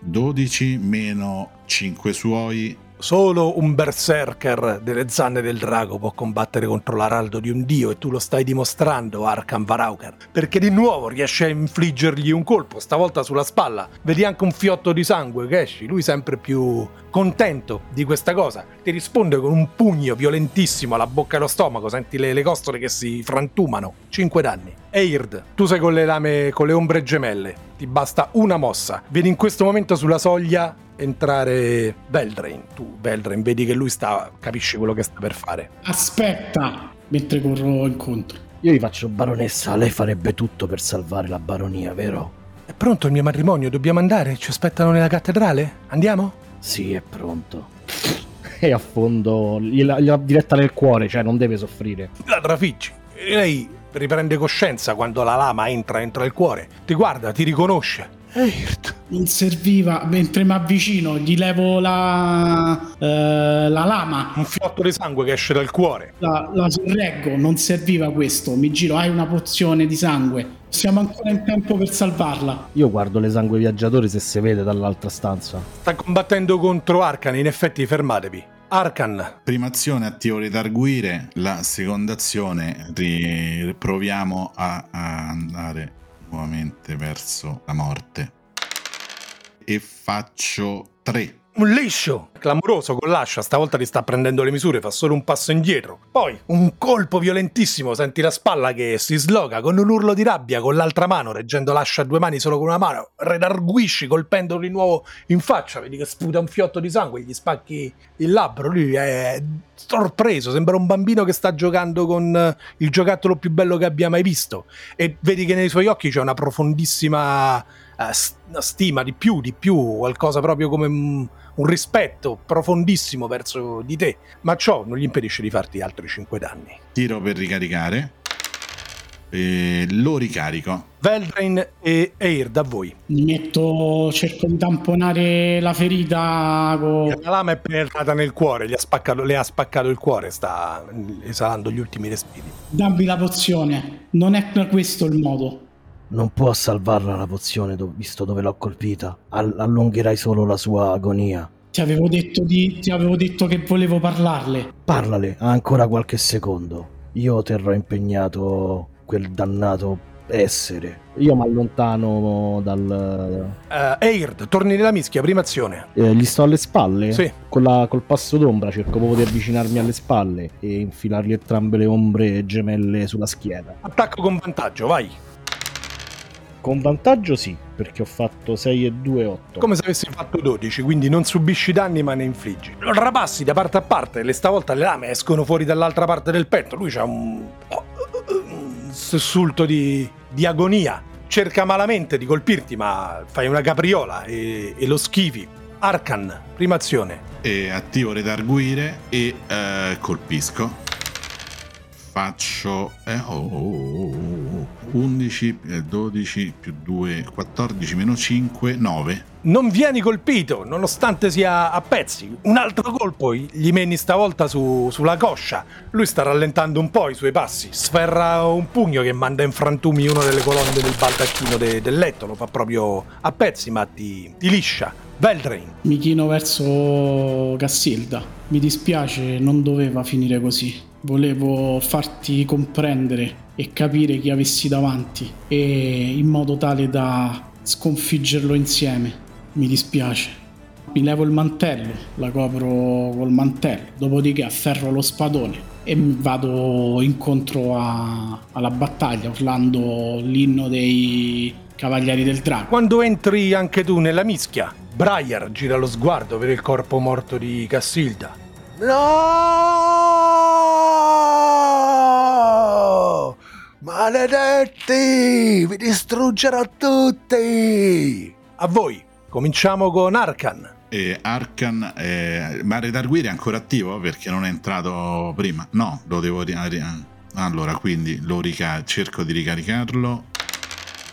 12 meno 5 suoi. Solo un berserker delle zanne del drago può combattere contro l'araldo di un dio e tu lo stai dimostrando, Arkham Varauker. Perché di nuovo riesci a infliggergli un colpo, stavolta sulla spalla. Vedi anche un fiotto di sangue che esci, lui sempre più contento di questa cosa. Ti risponde con un pugno violentissimo alla bocca e allo stomaco, senti le, le costole che si frantumano. 5 danni. Eird, tu sei con le lame, con le ombre gemelle. Ti basta una mossa. Vedi in questo momento sulla soglia entrare Veldrain. Tu, Veldrain, vedi che lui sta. capisci quello che sta per fare. Aspetta, mentre corro incontro. Io gli faccio baronessa, lei farebbe tutto per salvare la baronia, vero? È pronto il mio matrimonio? Dobbiamo andare? Ci aspettano nella cattedrale? Andiamo? Sì, è pronto. E affondo, gliela, gliela diretta nel cuore, cioè non deve soffrire. La trafiggi. Lei riprende coscienza quando la lama entra entro il cuore. Ti guarda, ti riconosce. Eird. Non serviva, mentre mi avvicino, gli levo la, eh, la lama, Un fiotto di sangue che esce dal cuore. la, la sorreggo, non serviva questo. Mi giro, hai una pozione di sangue. Siamo ancora in tempo per salvarla. Io guardo le sangue viaggiatori se si vede dall'altra stanza. Sta combattendo contro Arcan, in effetti fermatevi. Arcan, Prima azione attivo Redarguire. La seconda azione proviamo a, a andare nuovamente verso la morte. E faccio 3. Un liscio clamoroso con l'ascia, stavolta ti sta prendendo le misure, fa solo un passo indietro. Poi un colpo violentissimo, senti la spalla che si sloga con un urlo di rabbia con l'altra mano, reggendo l'ascia a due mani solo con una mano, redarguisci colpendolo di nuovo in faccia, vedi che sputa un fiotto di sangue, gli spacchi il labbro, lui è sorpreso, sembra un bambino che sta giocando con eh, il giocattolo più bello che abbia mai visto e vedi che nei suoi occhi c'è una profondissima eh, stima di più, di più, qualcosa proprio come un, rispetto profondissimo verso di te, ma ciò non gli impedisce di farti altri 5 danni. Tiro per ricaricare. E lo ricarico. Veldrain e Eir, da voi. Mi metto, cerco di tamponare la ferita con... La lama è penetrata nel cuore, gli ha spaccato- le ha spaccato il cuore, sta esalando gli ultimi respiri. Dammi la pozione. Non è questo il modo. Non può salvarla la pozione, do- visto dove l'ho colpita. All- allungherai solo la sua agonia. Ti avevo detto, di, ti avevo detto che volevo parlarle. Parlale, ha ancora qualche secondo. Io terrò impegnato quel dannato essere. Io mi allontano dal... Uh, Eird, torni nella mischia, prima azione. Eh, gli sto alle spalle? Sì. Con la- col passo d'ombra cerco proprio di avvicinarmi alle spalle e infilargli entrambe le ombre gemelle sulla schiena. Attacco con vantaggio, vai. Con vantaggio sì, perché ho fatto 6 e 2, 8. Come se avessi fatto 12, quindi non subisci danni ma ne infliggi. Lo rapassi da parte a parte, le stavolta le lame escono fuori dall'altra parte del petto. Lui c'ha un, un sussulto di, di agonia. Cerca malamente di colpirti, ma fai una capriola e, e lo schivi. Arcan, prima azione. E attivo redarguire e eh, colpisco. Faccio eh, oh, oh, oh, oh, 11, eh, 12 più 2, 14 meno 5, 9. Non vieni colpito, nonostante sia a pezzi. Un altro colpo gli meni stavolta su- sulla coscia. Lui sta rallentando un po' i suoi passi. Sferra un pugno che manda in frantumi una delle colonne del baldacchino de- del letto. Lo fa proprio a pezzi, ma ti, ti liscia. Veldrain, Mi chino verso Cassilda. Mi dispiace, non doveva finire così. Volevo farti comprendere e capire chi avessi davanti e in modo tale da sconfiggerlo insieme. Mi dispiace. Mi levo il mantello, la copro col mantello, dopodiché afferro lo spadone e vado incontro a- alla battaglia urlando l'inno dei Cavalieri del Drago. quando entri anche tu nella mischia, Briar gira lo sguardo per il corpo morto di Cassilda. No! Maledetti! Vi distruggerò tutti! A voi, cominciamo con Arkan. E Arkan, eh, ma Redarguire è ancora attivo perché non è entrato prima? No, lo devo... ri- Allora, quindi lo rica- cerco di ricaricarlo,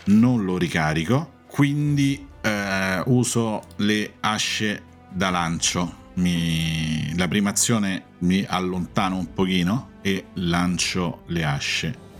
non lo ricarico, quindi eh, uso le asce da lancio. Mi- la prima azione mi allontano un pochino e lancio le asce.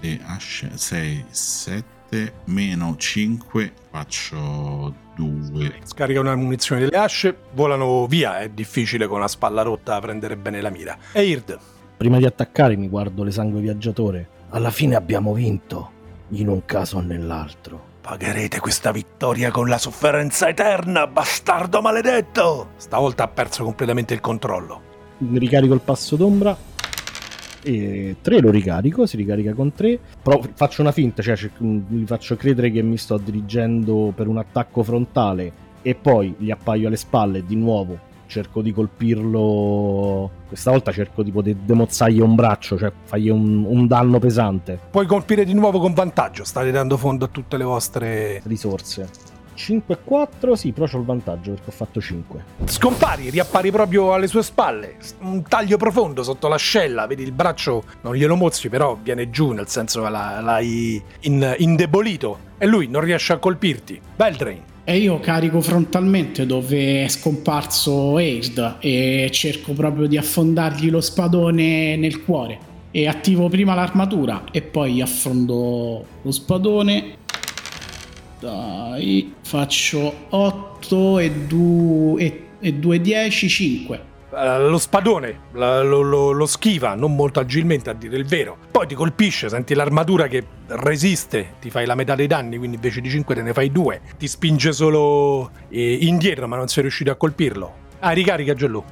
Le asce 6, 7, meno 5, faccio 2. Scarica una munizione delle asce, volano via, è difficile con la spalla rotta prendere bene la mira. Eird, Prima di attaccare mi guardo l'esangue viaggiatore. Alla fine abbiamo vinto, in un caso o nell'altro. pagherete questa vittoria con la sofferenza eterna, bastardo maledetto! Stavolta ha perso completamente il controllo. Ricarico il passo d'ombra. E 3 lo ricarico, si ricarica con 3. Però faccio una finta, cioè cer- gli faccio credere che mi sto dirigendo per un attacco frontale e poi gli appaio alle spalle di nuovo cerco di colpirlo. Questa volta cerco tipo di demozzargli un braccio, cioè fargli un, un danno pesante. Puoi colpire di nuovo con vantaggio, state dando fondo a tutte le vostre... Risorse. 5 e 4, sì, però c'ho il vantaggio perché ho fatto 5. Scompari, riappari proprio alle sue spalle. Un taglio profondo sotto l'ascella, vedi il braccio, non glielo mozzi, però viene giù, nel senso l'hai in- indebolito. E lui non riesce a colpirti. Beldrain, E io carico frontalmente dove è scomparso Aid e cerco proprio di affondargli lo spadone nel cuore. E attivo prima l'armatura e poi affondo lo spadone. Dai, faccio 8 e 2 e, e 2 10, 5. eh, lo spadone la- lo, lo- lo schiva non molto agilmente a dire il vero. Poi ti colpisce, senti l'armatura che resiste, ti fai la metà dei danni, quindi invece di 5 te ne fai 2. Ti spinge solo eh, indietro, ma non sei riuscito a colpirlo. Ah, ricarica Gelù.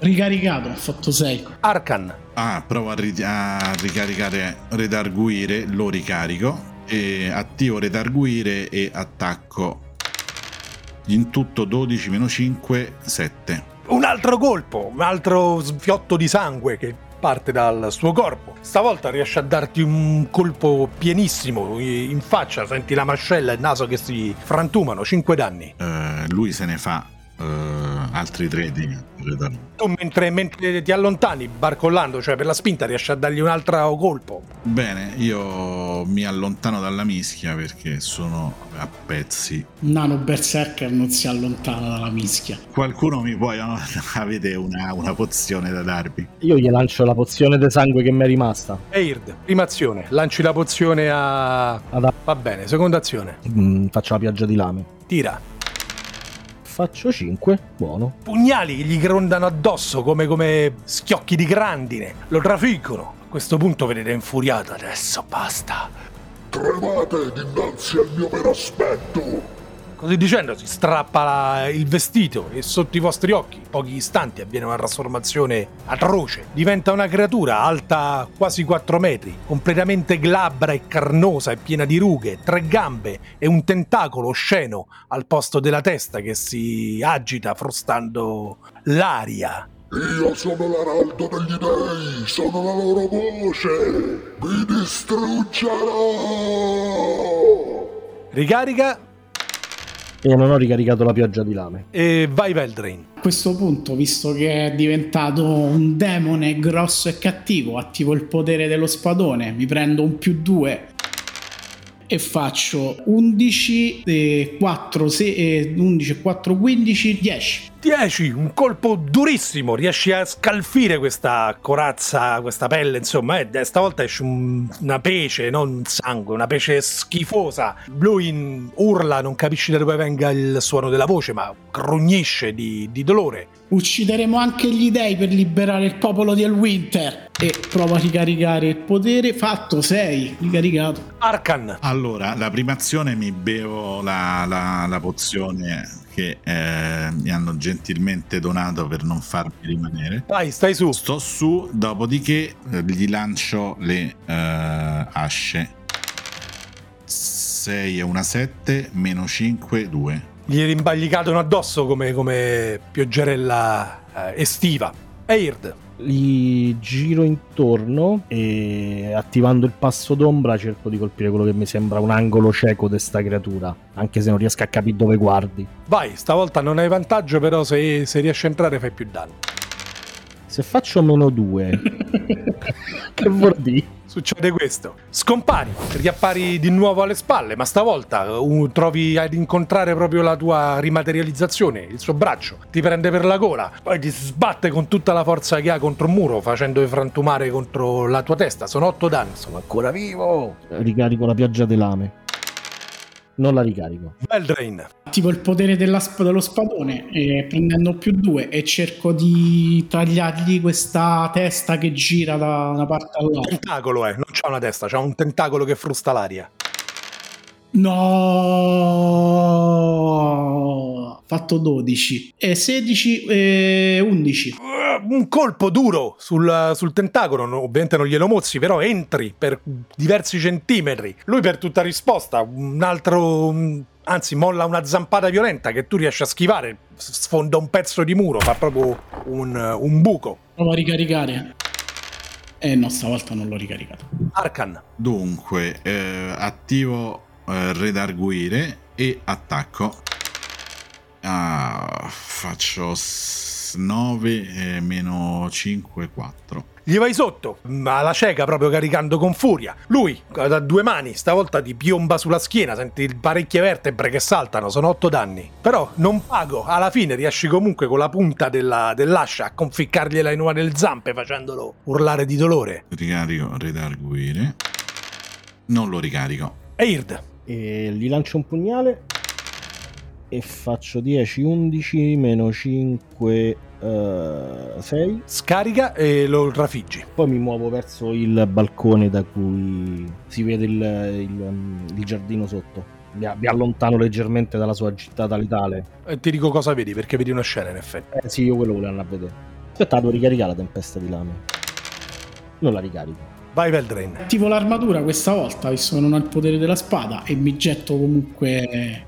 Ricaricato, ho fatto 6. Arkan, Ah, provo a, ri- a ricaricare redarguire, lo ricarico e attivo redarguire e attacco in tutto 12 meno 5, 7. un altro colpo, un altro sfiotto di sangue che parte dal suo corpo. Stavolta riesce a darti un colpo pienissimo in faccia, senti la mascella e il naso che si frantumano, 5 danni. Eh, lui se ne fa eh, altri 3 di redarguire. Tu mentre, mentre ti allontani, barcollando, cioè per la spinta, riesci a dargli un altro colpo. Bene, io mi allontano dalla mischia perché sono a pezzi. Un nano berserker non si allontana dalla mischia. Qualcuno mi può... <laughs> avete una, una pozione da darvi? Io gli lancio la pozione di sangue che mi è rimasta. Eird, prima azione, lanci la pozione a... Ad- Va bene, seconda azione, Mm, faccio la pioggia di lame. tira. Faccio 5, buono. Pugnali che gli grondano addosso come, come schiocchi di grandine, lo trafiggono. A questo punto vedete infuriato, adesso basta. Tremate dinanzi al mio vero aspetto! Così dicendo si strappa la- il vestito e sotto i vostri occhi, in pochi istanti, avviene una trasformazione atroce. Diventa una creatura alta quasi 4 metri, completamente glabra e carnosa e piena di rughe, tre gambe e un tentacolo osceno al posto della testa che si agita frustando l'aria. Io sono l'araldo degli dei, sono la loro voce! Vi distruggerò! Ricarica E non ho ricaricato la pioggia di lame. e vai Veldrain. A questo punto, visto che è diventato un demone grosso e cattivo, attivo il potere dello spadone, mi prendo un più 2 e faccio 11 e 4, se- e 11 4, 15, 10. 10, un colpo durissimo, riesci a scalfire questa corazza, questa pelle, insomma, e stavolta esce un- una pece, non sangue, una pece schifosa. Lui in- urla, non capisci da dove venga il suono della voce, ma grugnisce di, di dolore. Uccideremo anche gli dei per liberare il popolo di Elwinter. E provo a ricaricare il potere. Fatto 6, ricaricato. Arkan, Allora, la prima azione mi bevo la, la- la pozione che eh, mi hanno gentilmente donato per non farmi rimanere. vai, stai su. Sto su, dopodiché eh, gli lancio le eh, asce. 6 e una 7, meno 5, 2. Gli, rimba- gli cadono addosso come, come pioggerella eh, estiva. Eird, Gli giro intorno e attivando il passo d'ombra cerco di colpire quello che mi sembra un angolo cieco di sta creatura, anche se non riesco a capire dove guardi. Vai, stavolta non hai vantaggio, però se, se riesci a entrare fai più danno. Se faccio meno 2, <laughs> che vuol dire? Succede questo. Scompari, riappari di nuovo alle spalle, ma stavolta uh, trovi ad incontrare proprio la tua rimaterializzazione, il suo braccio. Ti prende per la gola, poi ti sbatte con tutta la forza che ha contro un muro, facendo frantumare contro la tua testa. Sono otto danni. Sono ancora vivo! Ricarico la pioggia di lame. Non la ricarico. Veldrain, Attivo il potere dello spadone e prendendo più due e cerco di tagliargli questa testa che gira da una parte all'altra. tentacolo è, non c'ha una testa, c'ha un tentacolo che frusta l'aria. No! Fatto 12 e 16 e 11. Uh, Un colpo duro sul, sul tentacolo, no, ovviamente non glielo mozzi, però entri per diversi centimetri. Lui per tutta risposta, un altro... un- Anzi, molla una zampata violenta che tu riesci a schivare, sfonda un pezzo di muro, fa proprio un, un buco. Provo a ricaricare. Eh no, stavolta non l'ho ricaricato. Arcan, Dunque, eh, attivo eh, redarguire e attacco. Ah, faccio 9 meno 5, 4. gli vai sotto, alla cieca proprio caricando con furia. Lui, da due mani, stavolta ti piomba sulla schiena, senti parecchie vertebre che saltano, sono otto danni. Però non pago, alla fine riesci comunque con la punta della- dell'ascia a conficcargliela in una delle zampe facendolo urlare di dolore. Ricarico redarguire. Non lo ricarico. Eird, E gli lancio un pugnale e faccio 10, 11, meno 5, 6. scarica e lo trafiggi. Poi mi muovo verso il balcone da cui si vede il, il- il giardino sotto. Mi, mi allontano leggermente dalla sua gittata letale. E ti dico cosa vedi, perché vedi una scena in effetti. Eh sì, io quello volevo andare a vedere. Aspetta, devo ricaricare la tempesta di lame. Non la ricarico. Vai Veldrain. Attivo l'armatura questa volta, visto che non ho il potere della spada, e mi getto comunque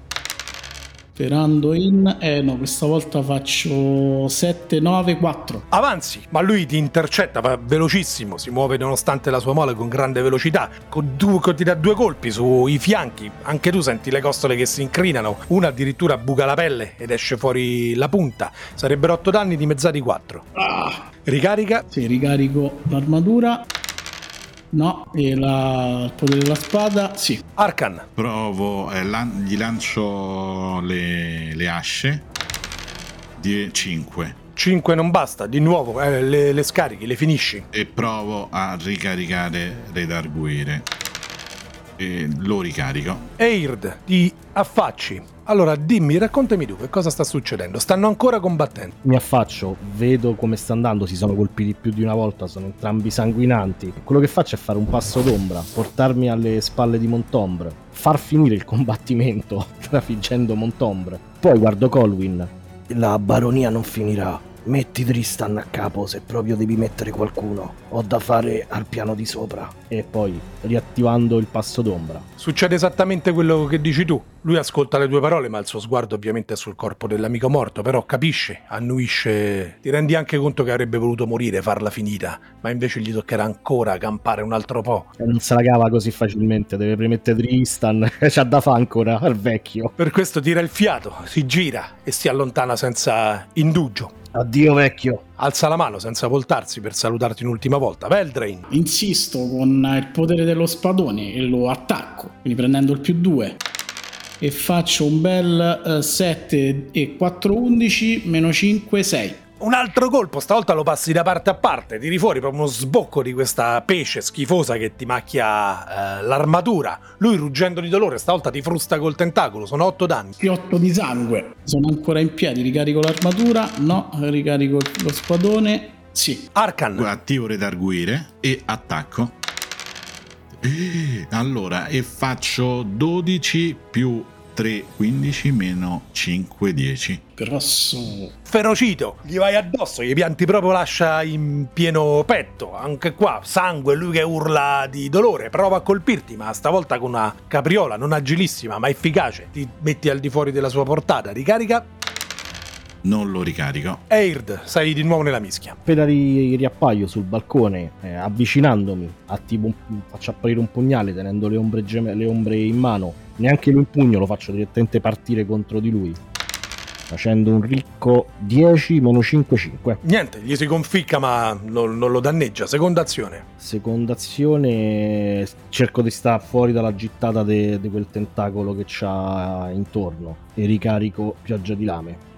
sperando in... Eh no, questa volta faccio 7, 9, 4. Avanzi, ma lui ti intercetta, va velocissimo, si muove nonostante la sua mole con grande velocità, con due, ti dà due colpi sui fianchi, anche tu senti le costole che si incrinano, una addirittura buca la pelle ed esce fuori la punta, sarebbero 8 danni dimezzati 4. Ah, Ricarica, sì, ricarico l'armatura. No, e la... il potere della spada, sì. Arcan, Provo, eh, lan- gli lancio le, le asce. 5. 5 non basta, di nuovo eh, le, le scarichi, le finisci. E provo a ricaricare redarguire. E lo ricarico. Eird, ti affacci. Allora dimmi, raccontami tu che cosa sta succedendo. Stanno ancora combattendo. Mi affaccio, vedo come sta andando, si sono colpiti più di una volta, sono entrambi sanguinanti. Quello che faccio è fare un passo d'ombra, portarmi alle spalle di Montombre, far finire il combattimento <laughs> trafiggendo Montombre. Poi guardo Colwyn. La baronia non finirà. Metti Tristan a capo se proprio devi mettere qualcuno. Ho da fare al piano di sopra. E poi, riattivando il passo d'ombra. Succede esattamente quello che dici tu. Lui ascolta le tue parole, ma il suo sguardo ovviamente è sul corpo dell'amico morto, però capisce, annuisce. Ti rendi anche conto che avrebbe voluto morire, farla finita, ma invece gli toccherà ancora campare un altro po'. E non se la cava così facilmente, deve premettere Tristan. <laughs> C'ha da fa ancora al vecchio. Per questo tira il fiato, si gira e si allontana senza indugio. Addio vecchio. Alza la mano senza voltarsi per salutarti un'ultima volta. Veldrain, Insisto con il potere dello spadone e lo attacco, quindi prendendo il più 2. E faccio un bel 7 e 4, 11, meno 5, 6. Un altro colpo, stavolta lo passi da parte a parte, tiri fuori proprio uno sbocco di questa pesce schifosa che ti macchia eh, l'armatura. Lui ruggendo di dolore, stavolta ti frusta col tentacolo, sono 8 danni. Piotto di sangue. Sono ancora in piedi, ricarico l'armatura. No, ricarico lo spadone. Sì. Arcan, Attivo redarguire e attacco. Eh, Allora, e faccio 12 più 3, 15 meno 5, 10. Grosso. ferocito, gli vai addosso, gli pianti proprio l'ascia in pieno petto. Anche qua, sangue, lui che urla di dolore, prova a colpirti, ma stavolta con una capriola non agilissima ma efficace. Ti metti al di fuori della sua portata, ricarica. Non lo ricarico. Eird, sei di nuovo nella mischia. Appena ri- riappaio sul balcone, eh, avvicinandomi, attivo un- faccio apparire un pugnale tenendo le ombre, gem- le ombre in mano. Neanche lo impugno, lo faccio direttamente partire contro di lui. Facendo un ricco 10 meno 5, 5. Niente, gli si conficca ma non, non lo danneggia. Seconda azione. Seconda azione, cerco di stare fuori dalla gittata di quel tentacolo che c'ha intorno e ricarico pioggia di lame.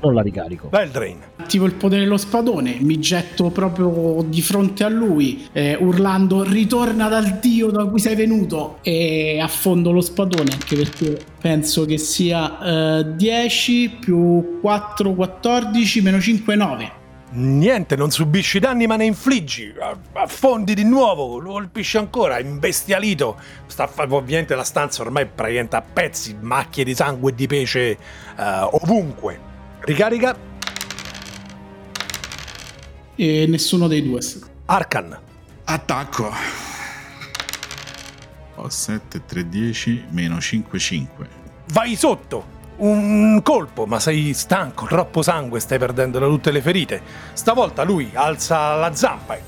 Non la ricarico. Veldrain. Attivo il potere dello spadone, mi getto proprio di fronte a lui, eh, urlando ritorna dal dio da cui sei venuto e affondo lo spadone anche perché penso che sia eh, 10 più 4, 14 meno 5, 9. Niente, non subisci danni ma ne infliggi. Affondi di nuovo, lo colpisci ancora, imbestialito. Sta fa- ovviamente la stanza ormai è praticamente a pezzi, macchie di sangue e di pesce eh, ovunque. Ricarica E nessuno dei due. Arcan. Attacco. Ho 7, 3, 10, meno 5, 5. Vai sotto. Un colpo, ma sei stanco, troppo sangue, stai perdendo da tutte le ferite. Stavolta lui alza la zampa e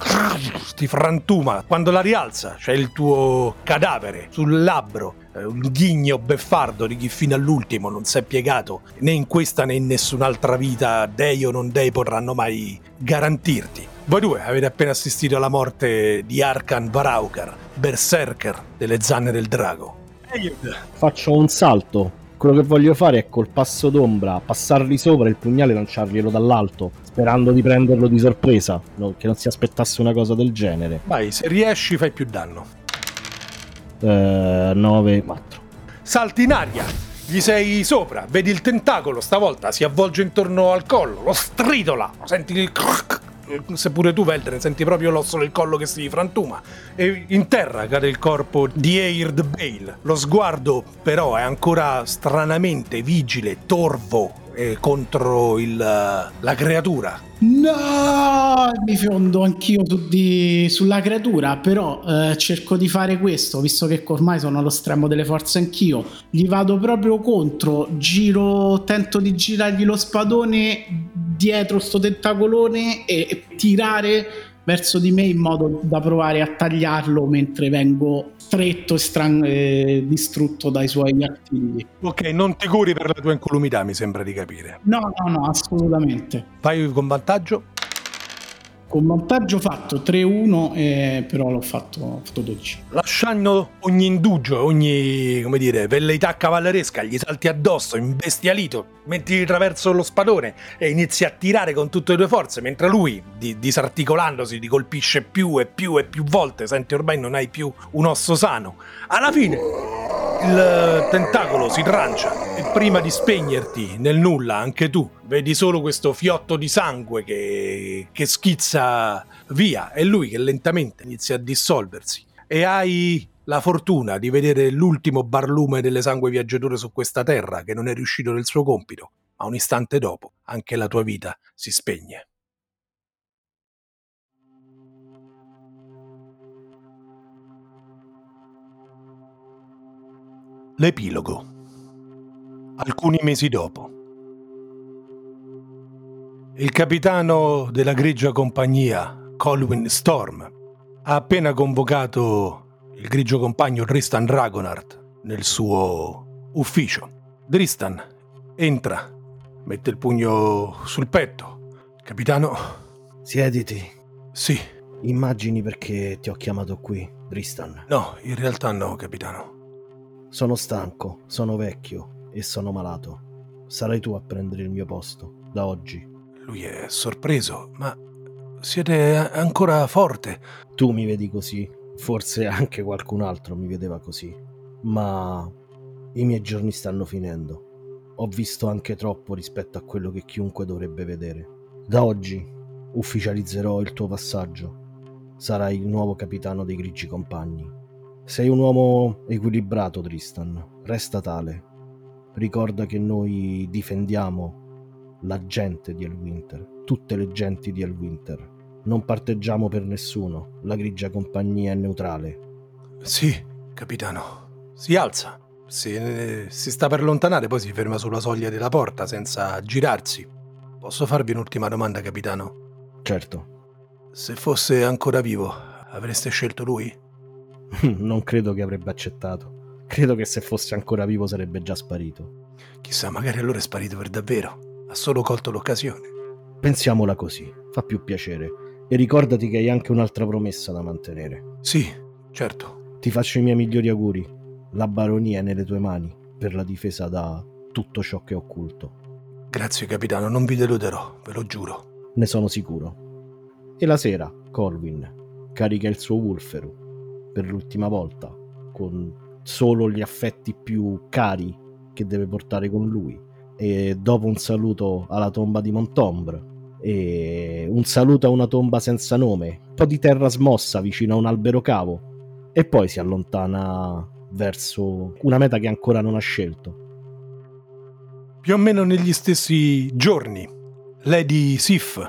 ti frantuma. Quando la rialza c'è il tuo cadavere sul labbro, un ghigno beffardo di chi fino all'ultimo non si è piegato né in questa né in nessun'altra vita, dei o non dei potranno mai garantirti. Voi due avete appena assistito alla morte di Arkan Varaukar, berserker delle zanne del drago. Eird, Faccio un salto. Quello che voglio fare è col passo d'ombra passargli sopra il pugnale e lanciarglielo dall'alto, sperando di prenderlo di sorpresa, no- che non si aspettasse una cosa del genere. vai, se riesci fai più danno. Eh, 9, 4. Salti in aria, gli sei sopra, vedi il tentacolo, stavolta si avvolge intorno al collo, lo stridola, senti il crack, seppure tu Veldren senti proprio l'osso del collo che si frantuma e in terra cade il corpo di Eird Bale. Lo sguardo però è ancora stranamente vigile, torvo eh, contro il, la creatura. No, mi fiondo anch'io su di- sulla creatura, però eh, cerco di fare questo, visto che ormai sono allo stremo delle forze anch'io. Gli vado proprio contro, giro, tento di girargli lo spadone dietro sto tentacolone e, e tirare verso di me in modo da provare a tagliarlo mentre vengo stretto e stran- eh, distrutto dai suoi artigli. Ok, non ti curi per la tua incolumità, mi sembra di capire. No, no, no, assolutamente. Vai con vantaggio. Con vantaggio fatto 3-1, eh, però l'ho fatto, fatto 12. Lasciando ogni indugio, ogni, come dire, velleità cavalleresca, gli salti addosso, imbestialito, metti attraverso lo spadone e inizi a tirare con tutte le tue forze, mentre lui, di- disarticolandosi, ti colpisce più e più e più volte, senti ormai non hai più un osso sano. Alla fine il tentacolo si trancia e prima di spegnerti nel nulla, anche tu, vedi solo questo fiotto di sangue che, che schizza via e lui che lentamente inizia a dissolversi. E hai la fortuna di vedere l'ultimo barlume delle sangue viaggiature su questa terra che non è riuscito nel suo compito, ma un istante dopo anche la tua vita si spegne. L'epilogo. Alcuni mesi dopo. Il capitano della grigia compagnia, Colwyn Storm, ha appena convocato il grigio compagno Tristan Dragonart nel suo ufficio. Tristan entra, mette il pugno sul petto. Capitano, Siediti. sì, Immagini perché ti ho chiamato qui, Tristan. no, in realtà no, capitano. Sono stanco, sono vecchio e sono malato. Sarai tu a prendere il mio posto, da oggi. Lui è sorpreso, ma siete a- ancora forte. Tu mi vedi così, forse anche qualcun altro mi vedeva così. Ma i miei giorni stanno finendo. Ho visto anche troppo rispetto a quello che chiunque dovrebbe vedere. Da oggi ufficializzerò il tuo passaggio. Sarai il nuovo capitano dei Grigi Compagni. Sei un uomo equilibrato, Tristan. Resta tale. Ricorda che noi difendiamo la gente di Elwinter, tutte le genti di Elwinter. Non parteggiamo per nessuno, la grigia compagnia è neutrale. Sì, capitano. Si alza, se si sta per allontanare poi si ferma sulla soglia della porta senza girarsi. Posso farvi un'ultima domanda, capitano? Certo. Se fosse ancora vivo, avreste scelto lui? <laughs> non credo che avrebbe accettato. Credo che se fosse ancora vivo sarebbe già sparito. Chissà, magari allora è sparito per davvero. Ha solo colto l'occasione. Pensiamola così, fa più piacere. E ricordati che hai anche un'altra promessa da mantenere. Sì, certo. Ti faccio i miei migliori auguri. La baronia è nelle tue mani per la difesa da tutto ciò che è occulto. Grazie, capitano, non vi deluderò, ve lo giuro. Ne sono sicuro. E la sera, Corwin carica il suo Wolferu per l'ultima volta, con solo gli affetti più cari che deve portare con lui. E dopo un saluto alla tomba di Montombre, e un saluto a una tomba senza nome, un po' di terra smossa vicino a un albero cavo, e poi si allontana verso una meta che ancora non ha scelto. Più o meno negli stessi giorni, Lady Sif,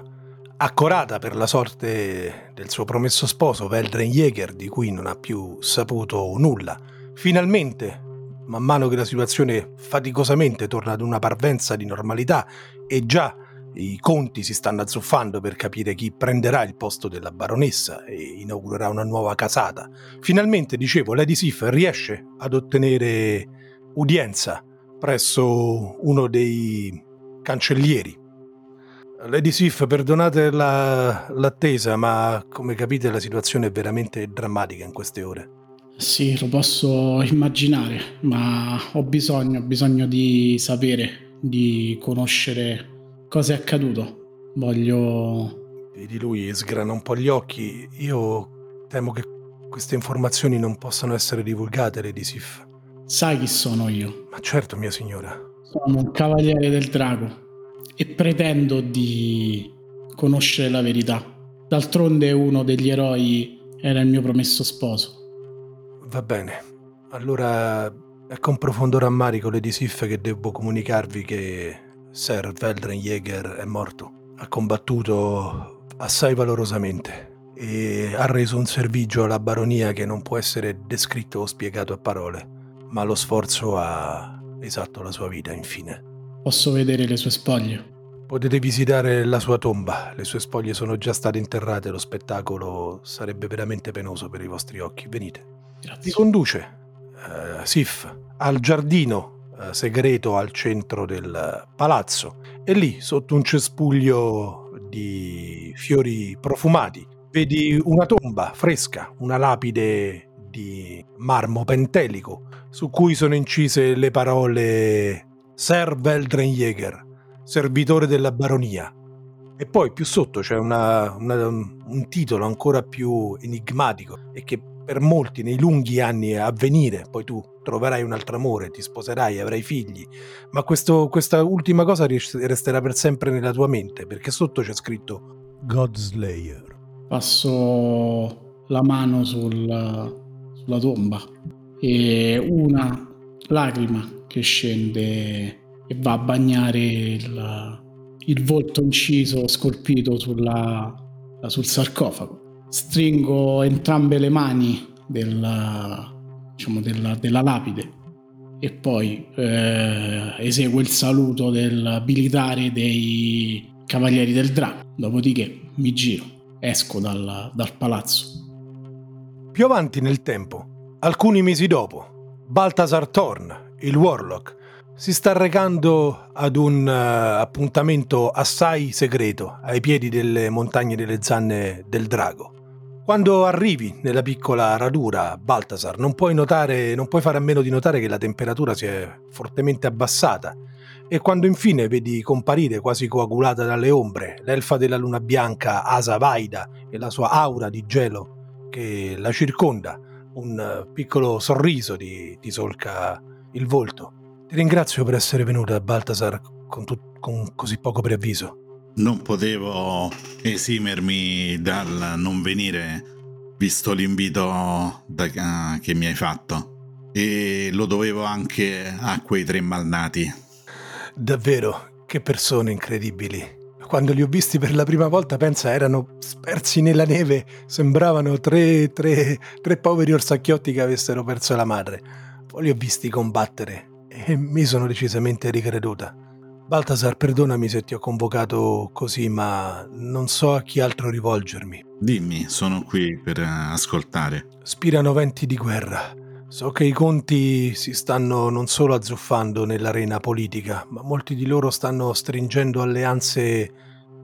accorata per la sorte del suo promesso sposo, Veldren Jäger, di cui non ha più saputo nulla, finalmente, man mano che la situazione faticosamente torna ad una parvenza di normalità e già i conti si stanno azzuffando per capire chi prenderà il posto della baronessa e inaugurerà una nuova casata. Finalmente, dicevo, Lady Sif riesce ad ottenere udienza presso uno dei cancellieri. Lady Sif, perdonate la, l'attesa, ma come capite la situazione è veramente drammatica in queste ore. Sì, lo posso immaginare, ma ho bisogno, ho bisogno di sapere, di conoscere cosa è accaduto. Voglio... Vedi, lui sgrana un po' gli occhi. Io temo che queste informazioni non possano essere divulgate, Lady Sif. Sai chi sono io? Ma certo, mia signora. Sono un cavaliere del drago e pretendo di conoscere la verità. D'altronde uno degli eroi era il mio promesso sposo. Va bene. Allora è con profondo rammarico, Lady Sif, che devo comunicarvi che Sir Veldren Jäger è morto. Ha combattuto assai valorosamente e ha reso un servigio alla baronia che non può essere descritto o spiegato a parole, ma lo sforzo ha esatto la sua vita infine. Posso vedere le sue spoglie? Potete visitare la sua tomba, le sue spoglie sono già state interrate, lo spettacolo sarebbe veramente penoso per i vostri occhi. Venite. Grazie. Vi conduce, uh, Sif, al giardino eh, segreto al centro del palazzo e lì sotto un cespuglio di fiori profumati vedi una tomba fresca, una lapide di marmo pentelico su cui sono incise le parole Sir Veldren Jäger, servitore della baronia. E poi più sotto c'è una, una, un titolo ancora più enigmatico e che per molti nei lunghi anni a venire, poi tu troverai un altro amore, ti sposerai, avrai figli, ma questo, questa ultima cosa resterà per sempre nella tua mente, perché sotto c'è scritto Godslayer. Passo la mano sul, sulla tomba e una lacrima che scende e va a bagnare il, il volto inciso, scolpito sulla, sul sarcofago stringo entrambe le mani della, diciamo, della, della lapide e poi eh, eseguo il saluto del militare dei Cavalieri del Drago. Dopodiché mi giro, esco dal, dal palazzo. Più avanti nel tempo, alcuni mesi dopo, Baltasar Thorn, il Warlock, si sta recando ad un uh, appuntamento assai segreto ai piedi delle montagne delle zanne del drago. Quando arrivi nella piccola radura, Baltasar, non puoi, notare, non puoi fare a meno di notare che la temperatura si è fortemente abbassata e quando infine vedi comparire quasi coagulata dalle ombre l'elfa della luna bianca Asa Vaida e la sua aura di gelo che la circonda, un piccolo sorriso ti, ti solca il volto. Ti ringrazio per essere venuta, Baltasar, con, tu, con così poco preavviso non potevo esimermi dal non venire visto l'invito da, che mi hai fatto e lo dovevo anche a quei tre malnati. Davvero, che persone incredibili. Quando li ho visti per la prima volta, pensa, erano spersi nella neve, sembravano tre, tre, tre poveri orsacchiotti che avessero perso la madre. Poi li ho visti combattere e mi sono decisamente ricreduta. Baltasar, perdonami se ti ho convocato così, ma non so a chi altro rivolgermi. Dimmi, sono qui per eh, ascoltare. Spirano venti di guerra. So che i conti si stanno non solo azzuffando nell'arena politica, ma molti di loro stanno stringendo alleanze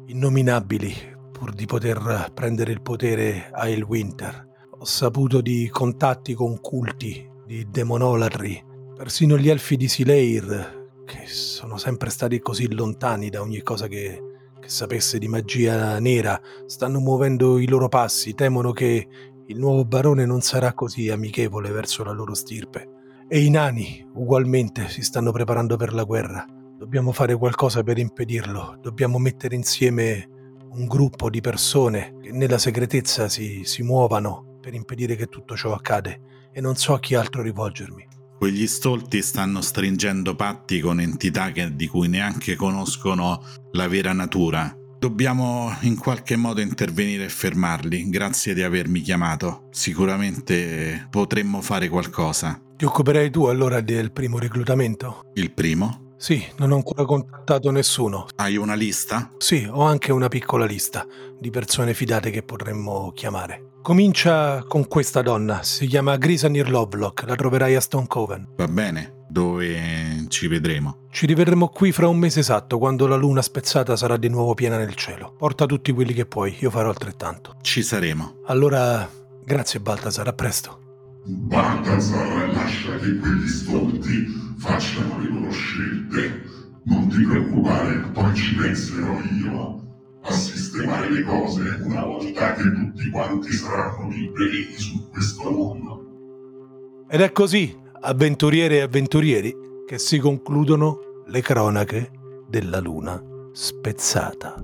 innominabili pur di poter prendere il potere a Winter. Ho saputo di contatti con culti, di demonolatri, persino gli elfi di Sileir che sono sempre stati così lontani da ogni cosa che, che sapesse di magia nera, stanno muovendo i loro passi, temono che il nuovo barone non sarà così amichevole verso la loro stirpe. E i nani, ugualmente, si stanno preparando per la guerra. Dobbiamo fare qualcosa per impedirlo, dobbiamo mettere insieme un gruppo di persone che nella segretezza si, si muovano per impedire che tutto ciò accade e non so a chi altro rivolgermi. Quegli stolti stanno stringendo patti con entità che, di cui neanche conoscono la vera natura. Dobbiamo in qualche modo intervenire e fermarli. Grazie di avermi chiamato. Sicuramente potremmo fare qualcosa. Ti occuperai tu allora del primo reclutamento? Il primo? Sì, non ho ancora contattato nessuno. Hai una lista? Sì, ho anche una piccola lista di persone fidate che potremmo chiamare. Comincia con questa donna, si chiama Grisanir Lovelock, la troverai a Stone Coven. Va bene, dove ci vedremo? Ci rivedremo qui fra un mese esatto, quando la luna spezzata sarà di nuovo piena nel cielo. Porta tutti quelli che puoi, io farò altrettanto. Ci saremo. Allora, grazie Baltasar, a presto. Baltasar lascia che quegli stolti facciano le loro scelte. Non ti preoccupare, poi ci penserò io a sistemare le cose una volta che tutti quanti saranno liberi su questo mondo. Ed è così, avventuriere e avventurieri, che si concludono le cronache della luna spezzata.